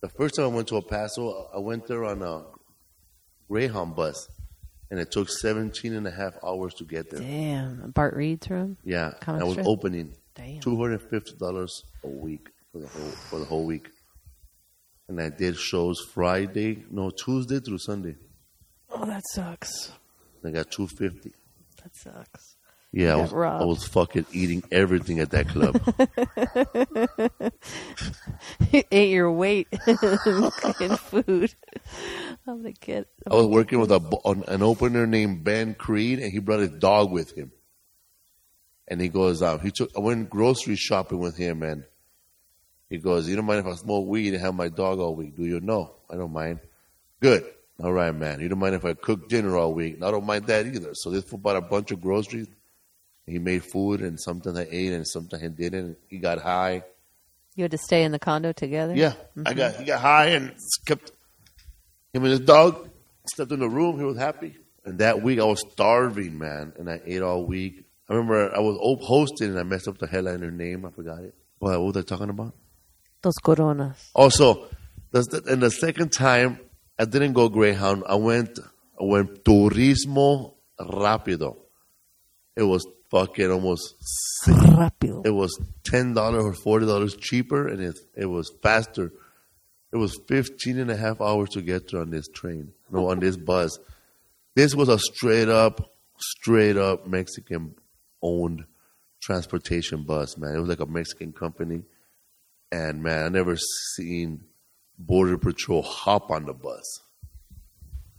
The first time I went to El Paso, I went there on a Greyhound bus, and it took 17 and a half hours to get there. Damn. Bart Reed's room? Yeah, I was opening Damn. two hundred fifty dollars a week for the whole for the whole week, and I did shows Friday, no Tuesday through Sunday. Oh, that sucks. I got two fifty. That sucks. Yeah, I was, robbed. I was fucking eating everything at that club. Ate your weight in food. I'm going to get. I was working with a bo- an an opener named Ben Creed, and he brought his dog with him. And he goes, out. he took. I went grocery shopping with him, and he goes, "You don't mind if I smoke weed and have my dog all week, do you?" No, I don't mind. Good. All right, man. You don't mind if I cook dinner all week? I don't mind that either. So this fool bought a bunch of groceries. He made food, and sometimes I ate, and sometimes I didn't. He got high. You had to stay in the condo together? Yeah, I got he got high and kept him and his dog stepped in the room. He was happy. And that week I was starving, man, and I ate all week. I remember I was hosting and I messed up the headliner name. I forgot it. What, what was I talking about? Those coronas. Also, and the second time I didn't go Greyhound. I went I went Turismo Rápido. It was fucking almost Rápido. it was ten dollars or forty dollars cheaper, and it it was faster. It was 15 and a half hours to get there on this train, no, on this bus. This was a straight up, straight up Mexican owned transportation bus, man. It was like a Mexican company, and man, I never seen Border Patrol hop on the bus.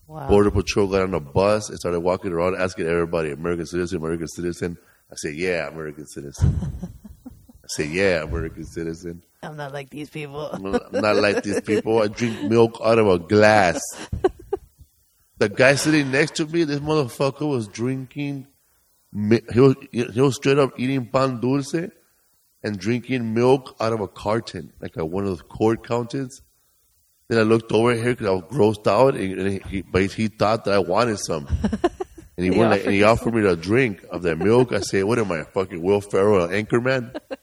Wow. Border Patrol got on the bus and started walking around asking everybody, American citizen, American citizen. I said, yeah, American citizen. I said, yeah, American citizen. I'm not like these people. I'm not, like these people. I drink milk out of a glass. The guy sitting next to me, this motherfucker was drinking. He was he was straight up eating pan dulce and drinking milk out of a carton, like a, one of those quart counters. Then I looked over here because I was grossed out, and, and he, but he thought that I wanted some. and he, went like, and offered he offered me a drink of that milk. I said, "What am I, fucking Will Ferrell, Anchorman?" I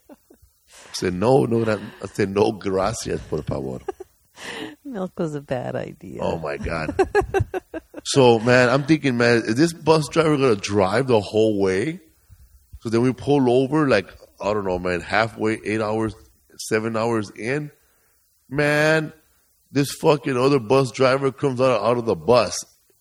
said, "No, no." Not, I said, "No, gracias, por favor." Milk was a bad idea. Oh my god. so man, I'm thinking, man, is this bus driver gonna drive the whole way? So then we pull over, like I don't know, man, halfway, eight hours, seven hours in. Man, this fucking other bus driver comes out out of the bus.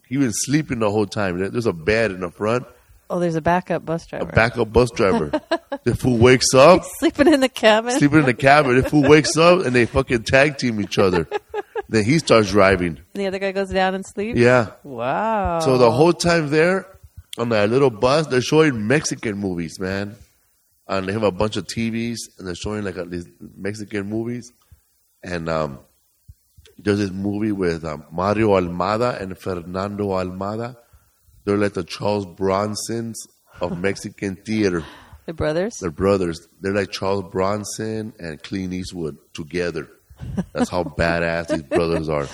He been sleeping the whole time. There's a bed in the front, Oh, there's a backup bus driver. a backup bus driver. the fool wakes up, Sleeping in the cabin. sleeping in the cabin. The fool wakes up, and they fucking tag team each other. then he starts driving. And the other guy goes down and sleeps. Yeah. Wow. So the whole time there on that little bus, they're showing Mexican movies, man. And they have a bunch of TVs, and they're showing like uh, these Mexican movies. And um, there's this movie with um, Mario Almada and Fernando Almada. They're like the Charles Bronsons of Mexican theater. the brothers. They're brothers. They're like Charles Bronson and Clint Eastwood together. That's how badass these brothers are.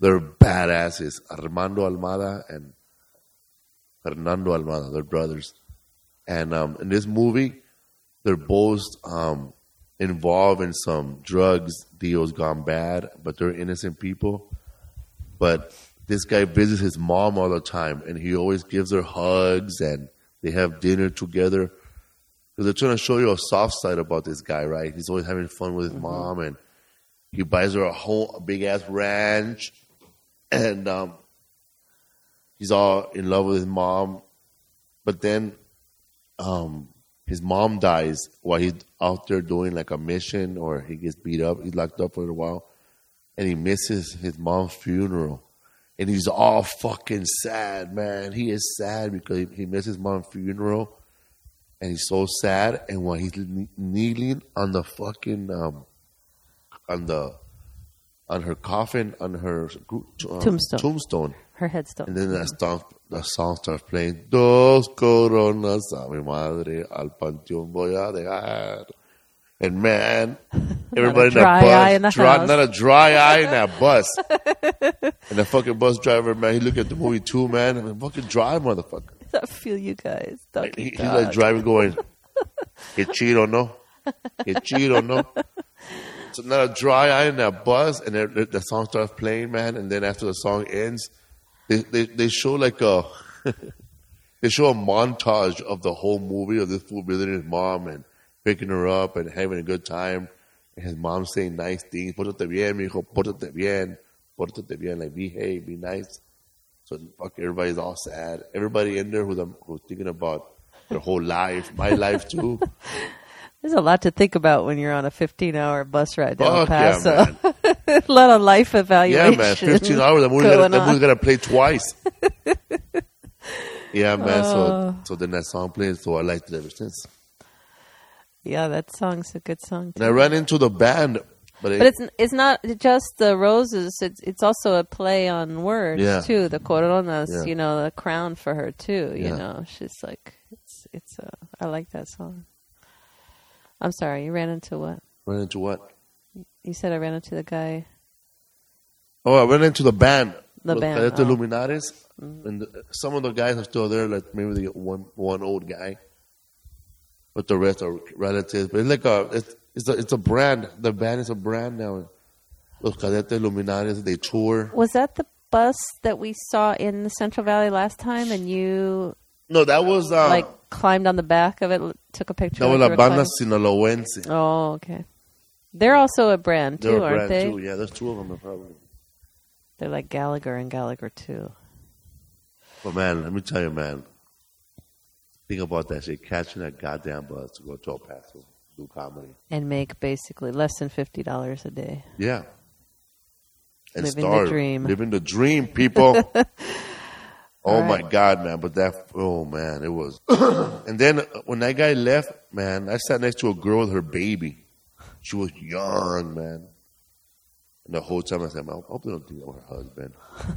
They're badasses. Armando Almada and Fernando Almada. They're brothers. And um, in this movie, they're both um, involved in some drugs deals gone bad, but they're innocent people. But this guy visits his mom all the time, and he always gives her hugs, and they have dinner together. Because they're trying to show you a soft side about this guy, right? He's always having fun with his mom, and he buys her a whole a big ass ranch, and um, he's all in love with his mom. But then, um, his mom dies while he's out there doing like a mission, or he gets beat up. He's locked up for a while, and he misses his mom's funeral, and he's all fucking sad, man. He is sad because he, missed his mom's funeral and he's so sad. And while he's kneeling on the fucking um, on the on her coffin, on her uh, Tombstone. tombstone, Her headstone. and then that song, the song starts playing. Dos coronas a mi madre al panteón voy a dejar. And man, everybody in dry that bus, in dry- not a dry eye in that bus. and the fucking bus driver, man, he looked at the movie too, man. I mean, fucking drive, motherfucker. I feel you guys. Donkey He, he's like driving, going, "Get chido, no? Get chido, no?" So not a dry eye in that bus, and then the, the song starts playing, man. And then after the song ends, they they, they show like a they show a montage of the whole movie of this fool visiting his mom and picking her up and having a good time. And his mom saying nice things, "Pórtate bien, mijo, pórtate bien, pórtate bien, like behave, be nice." So fuck, everybody's all sad. Everybody in there who's, um, who's thinking about their whole life, my life too. There's a lot to think about when you're on a 15 hour bus ride to El Fuck yeah, Paso. man. a lot of life evaluation. Yeah, man. 15 hours. That movie gotta, that on. movie's gonna play twice. yeah, man. Oh. So, so then that song played. So I liked it ever since. Yeah, that song's a good song. And I ran into the band, but, it, But it's it's not just the roses. It's it's also a play on words Yeah. too. The coronas, Yeah. you know, the crown for her too. You Yeah. know, she's like it's it's. Uh, I like that song. I'm sorry, you ran into what? ran into what? You said I ran into the guy. Oh, I ran into the band. The Los band, Cadetes oh. de Linares. And the, some of the guys are still there, like maybe the one one old guy. But the rest are relatives. But it's like a it's it's a, it's a brand. The band is a brand now. Los Cadetes de Linares, they tour. Was that the bus that we saw in the Central Valley last time, and you No, that was uh, like climbed on the back of it, took a picture? like La you were Banda climbing? Sinaloense. Oh, okay. They're also a brand too, They're a aren't brand they? too. Yeah, there's two of them probably. They're like Gallagher and Gallagher too. But man, let me tell you, man. Think about that shit. Catching that goddamn bus to go to El Paso, do comedy. and make basically less than fifty dollars a day. Yeah. And Living the dream. living the dream, people. oh All my. God, man! But that, oh man, it was. and then uh, when that guy left, man, I sat next to a girl with her baby. She was young, man. And the whole time I said, "Man, I hope they don't think I'm her husband."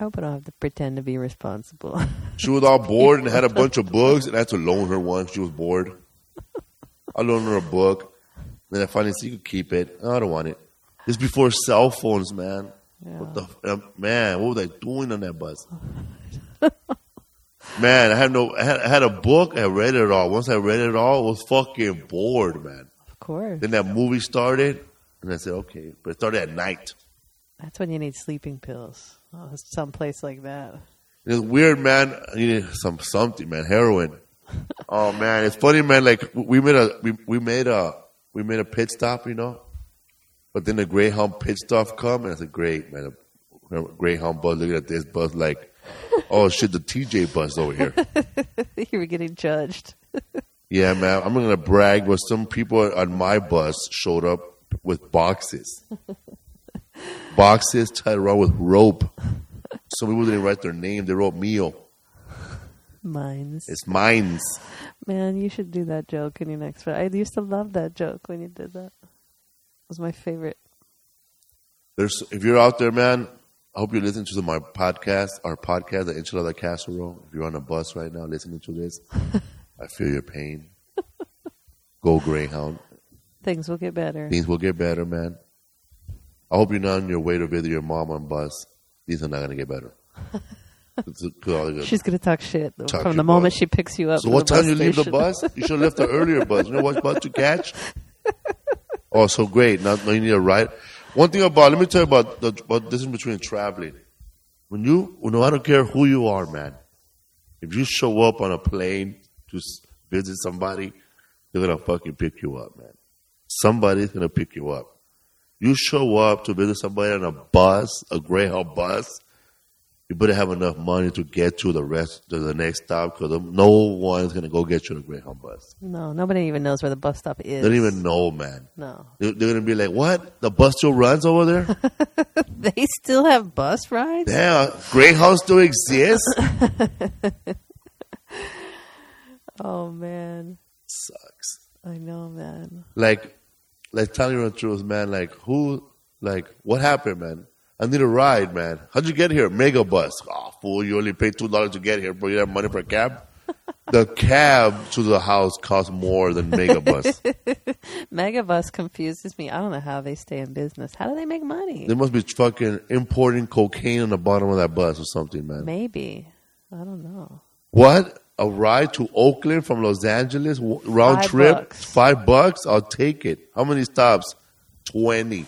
I hope I don't have to pretend to be responsible. She was all bored and had a bunch of books, and I had to loan her one. She was bored. I loaned her a book. Then I finally said, "You could keep it." "No, I don't want it. This before cell phones, man. What the f- um, man? What was I doing on that bus? man, I had no. I had, I had a book. I read it all. Once I read it all, I was fucking bored, man. Of course. Then that movie started, and I said, okay, but it started at night. That's when you need sleeping pills. Oh, someplace like that. It's weird, man. I needed some something, man. Heroin. oh man, it's funny, man. Like we made a we, we made a we made a pit stop, you know. But then the Greyhound pit stop come, and I said, "Great, man." A Greyhound bus looking at this bus like, "Oh shit, the TJ bus over here." you were getting judged. yeah, man. I'm gonna brag, but some people on my bus showed up with boxes, boxes tied around with rope. Some people didn't write their name; they wrote "Mio." Mines. It's mines. Man, you should do that joke in your next. I used to love that joke when you did that. Was my favorite. There's if you're out there, man. I hope you're listening to my podcast, our podcast, the Enchilada Casserole. If you're on a bus right now listening to this, I feel your pain. Go Greyhound. Things will get better. Things will get better, man. I hope you're not on your way to visit your mom on bus. These are not going to get better. She's gonna talk shit Talk from the moment about- she picks you up. So what time bus you leave the bus? You should have left the earlier bus. You know what bus to catch? Oh, so great. Now, now you need a ride. One thing about, let me tell you about the about the difference between traveling. When you, you know, I don't care who you are, man. If you show up on a plane to visit somebody, they're gonna fucking pick you up, man. Somebody's gonna pick you up. You show up to visit somebody on a bus, a Greyhound bus. You better have enough money to get to the rest to the next stop because no one's gonna go get you on a Greyhound bus. No, nobody even knows where the bus stop is. They don't even know, man. No, They're, they're gonna be like, "What? The bus still runs over there? they still have bus rides. Yeah, Greyhound still exists? Oh man, Sucks." I know, man. Like, like telling you the truth, man. Like, who? Like, what happened, man? I need a ride, man. How'd you get here? Mega bus. Oh, fool! You only paid two dollars to get here, but you have money for a cab. the cab to the house costs more than Mega bus. Megabus confuses me. I don't know how they stay in business. How do they make money? They must be fucking importing cocaine on the bottom of that bus or something, man. Maybe. I don't know. What? A ride to Oakland from Los Angeles, round Five trip, bucks. five bucks? I'll take it. How many stops? 20.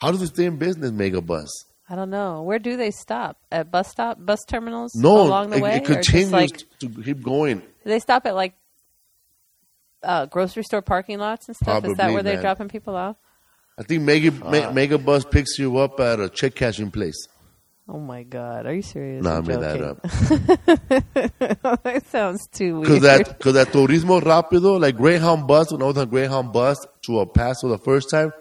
How do they stay in business, Megabus? I don't know. Where do they stop? At bus stop, bus terminals No, along the it, way, it continues like to keep going. they stop at like uh, grocery store parking lots and stuff? Is that Probably, where they're dropping people off? I think Mega, Me- Megabus picks you up at a check cashing place. Oh my god, are you serious? No, I I'm made that up. that sounds too weird. Because that, cause that Turismo Rápido, like Greyhound bus, when I was on Greyhound bus to El Paso the first time,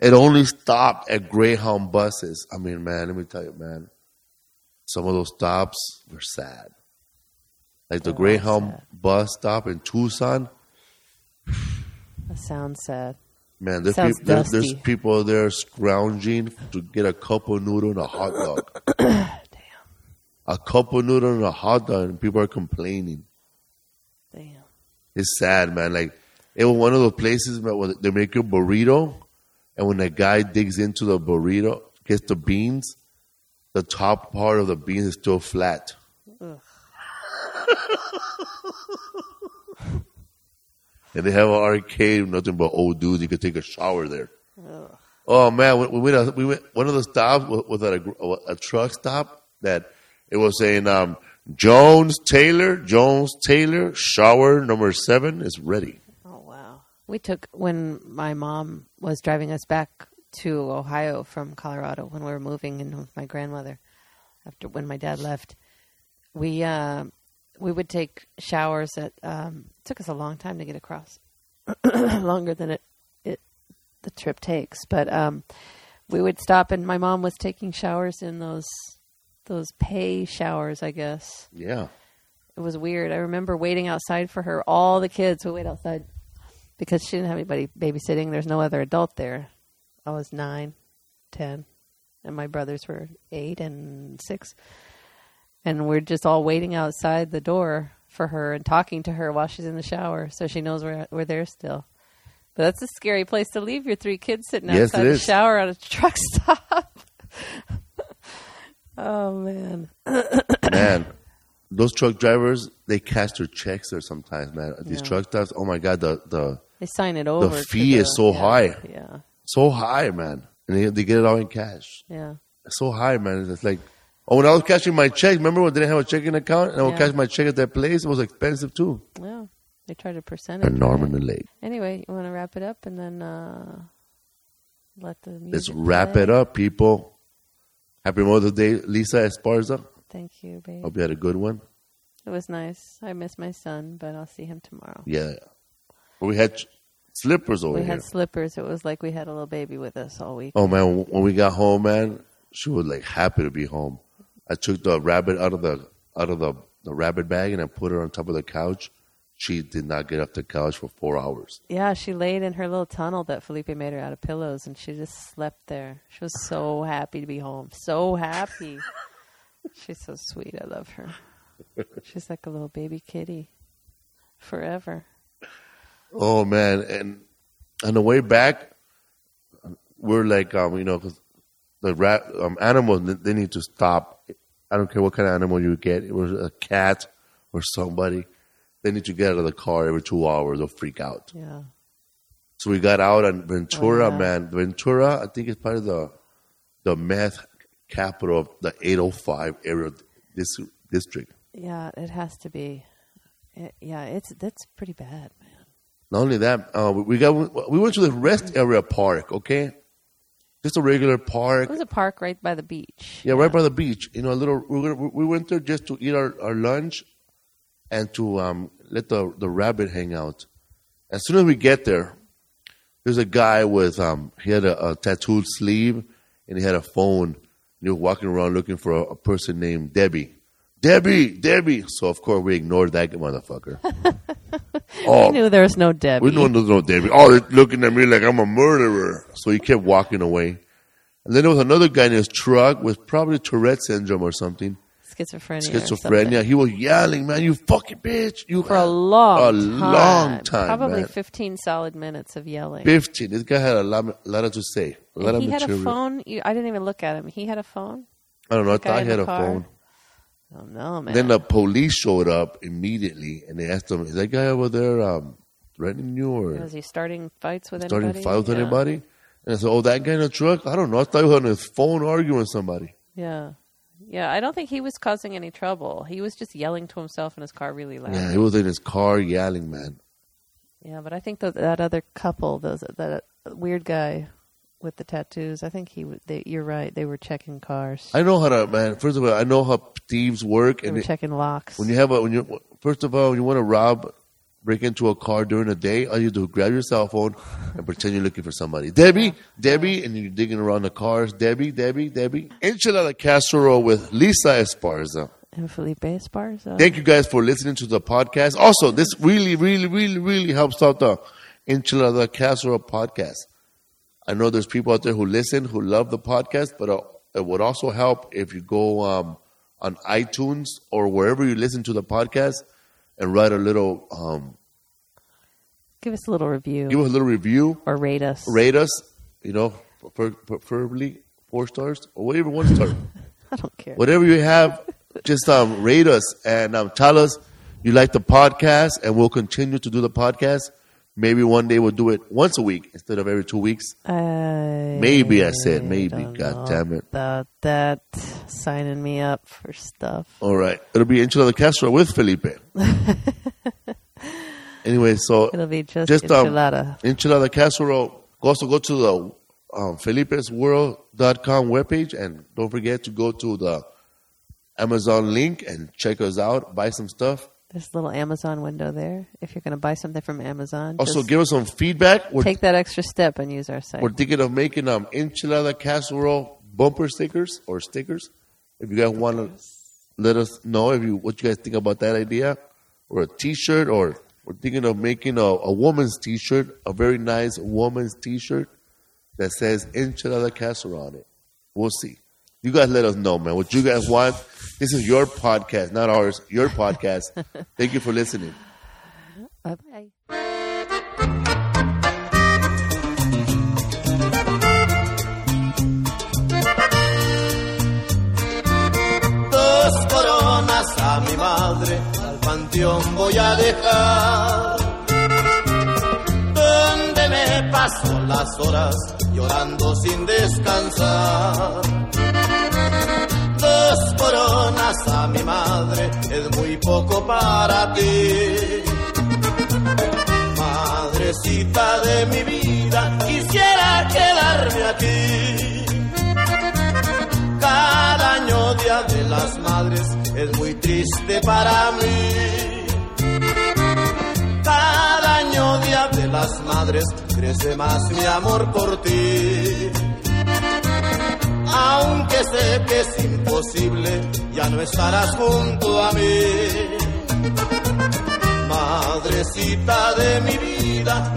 it only stopped at Greyhound buses. I mean, man, let me tell you, man, some of those stops were sad. Like the Oh, Greyhound bus stop in Tucson, that sounds sad. man, there's, peop- there's, there's people there scrounging to get a cup of noodle and a hot dog. Damn. A cup of noodle and a hot dog, and people are complaining. Damn. It's sad, man. Like it was one of those places where they make a burrito, and when the guy digs into the burrito, gets the beans, the top part of the beans is still flat. and they have an arcade, nothing but old dudes. You could take a shower there. Oh man, we, we went. We went. One of the stops was, was at a, a truck stop that it was saying um, Jones Taylor, Jones Taylor, shower number seven is ready. Oh wow. We took when my mom was driving us back to Ohio from Colorado when we were moving in with my grandmother after when my dad left. We uh, we would take showers at um, it took us a long time to get across. Longer than it it the trip takes. But um, we would stop and my mom was taking showers in those those pay showers, I guess Yeah, it was weird. I remember waiting outside for her. All the kids would wait outside because she didn't have anybody babysitting. There's no other adult there. I was nine, ten, and my brothers were eight and six. And we're just all waiting outside the door for her and talking to her while she's in the shower, so she knows we're we're there still. But that's a scary place to leave your three kids sitting Yes, outside the shower at a truck stop. oh man. man, those truck drivers they cash their checks there sometimes, man. These Yeah. truck stops, oh my god, the the They sign it over. The fee is so yeah, high. Yeah. so high, man, and they, they get it all in cash. Yeah. It's so high, man. It's like, oh, when I was cashing my check, remember when I didn't have a checking account and I would Yeah. cash my check at that place? It was expensive too. Yeah. They tried a percentage. And Norman the Lake. Anyway, you want to wrap it up and then uh, let the music Let's wrap play? it up, people. Happy Mother's Day, Lesa Esparza. Thank you, babe. Hope you had a good one. It was nice. I miss my son, but I'll see him tomorrow. Yeah. We had slippers over here. we here. had slippers. It was like we had a little baby with us all week. Oh man, when we got home, man, she was like happy to be home. I took the rabbit out of the out of the, the rabbit bag and I put her on top of the couch. She did not get off the couch for four hours. Yeah, she laid in her little tunnel that Felipe made her out of pillows, and she just slept there. She was so happy to be home. So happy. She's so sweet. I love her. She's like a little baby kitty. Forever. Oh man, and on the way back, we're like, um, you know, 'cause the rat um, animals they- need to stop. I don't care what kind of animal you get. It was a cat or somebody. They need to get out of the car every two hours. They'll freak out. Yeah. So we got out on Ventura, Oh, yeah. man. Ventura, I think it's part of the the meth capital of the 805 area dis- district. Yeah, it has to be. It, yeah, it's that's pretty bad. Not only that, uh, we got we went to the rest area park. Okay, just a regular park. It was a park right by the beach. Yeah, right by the beach. You know, a little. We, were, we went there just to eat our, our lunch and to um, let the the rabbit hang out. As soon as we get there, there's a guy with um, he had a, a tattooed sleeve and he had a phone. And he was walking around looking for a, a person named Debbie. Debbie, Debbie. So of course we ignored that motherfucker. oh, We knew there was no Debbie. we knew there was no Debbie. Oh, they're looking at me like I'm a murderer. So he kept walking away. And then there was another guy in his truck with probably Tourette syndrome or something. schizophrenia. Schizophrenia. something. He was yelling, man, you fucking bitch. You For a long a time. long time. Probably man. 15 solid minutes of yelling. 15. This guy had a lot, a lot to say. A lot And he had a phone. I didn't even look at him. He had a phone. I don't know. I thought he had a car. phone. Oh no, man. Then the police showed up immediately and they asked him, is that guy over there um, threatening you or was he starting fights with starting anybody? fights with Yeah. anybody? And I said, oh, that guy in the truck? I don't know. I thought he was on his phone arguing with somebody. Yeah, yeah. I don't think he was causing any trouble. He was just yelling to himself in his car really loud. Yeah, he was in his car yelling, man. Yeah, but I think that that other couple, those that weird guy with the tattoos, I think he. w- They, you're right. They were checking cars. I know how to, man. First of all, I know how thieves work, they and were it- checking locks. when you have a, when you, first of all, when you want to rob, break into a car during the day, all you do is grab your cell phone and pretend you're looking for somebody. Debbie, Debbie, and you're digging around the cars. Debbie, Debbie, Debbie. Enchilada casserole with Lesa Esparza. and Felipe Esparza. Thank you guys for listening to the podcast. Also, this really, really, really, really helps out the Enchilada Casserole podcast. I know there's people out there who listen, who love the podcast, but uh, it would also help if you go um, on iTunes or wherever you listen to the podcast and write a little, um, Give us a little review give us a little review, or rate us. rate us, you know, prefer- preferably four stars or whatever one star. I don't care. whatever you have, just um, rate us and um, tell us you like the podcast, and we'll continue to do the podcast. Maybe one day we'll do it once a week instead of every two weeks. I Maybe I said maybe. God damn it! About that, signing me up for stuff. All right, it'll be Enchilada Castro with Felipe. anyway, so It'll be just, Just, um, enchilada. Enchilada Casserole. Also go to the um, Felipe'sWorld.com webpage and don't forget to go to the Amazon link and check us out. Buy some stuff. A little Amazon window there. If you're going to buy something from Amazon, Also, just give us some feedback. We're, take that extra step and use our site. we're thinking of making um, enchilada casserole bumper stickers or stickers. If you guys want to let us know if you what you guys think about that idea, or a T-shirt, or we're thinking of making a, a woman's T-shirt, a very nice woman's T-shirt that says enchilada casserole on it. We'll see. You guys let us know, man. What you guys want. This is your podcast, not ours. Your podcast. Thank you for listening. Bye bye. a mi madre al panteón voy a dejar. Donde me paso las horas llorando sin descansar. Dos a mi madre es muy poco para ti. Madrecita de mi vida, quisiera quedarme aquí. Cada año Día de las Madres es muy triste para mí. Cada año Día de las Madres crece más mi amor por ti. Aunque sé que es imposible, ya no estarás junto a mí. Madrecita de mi vida,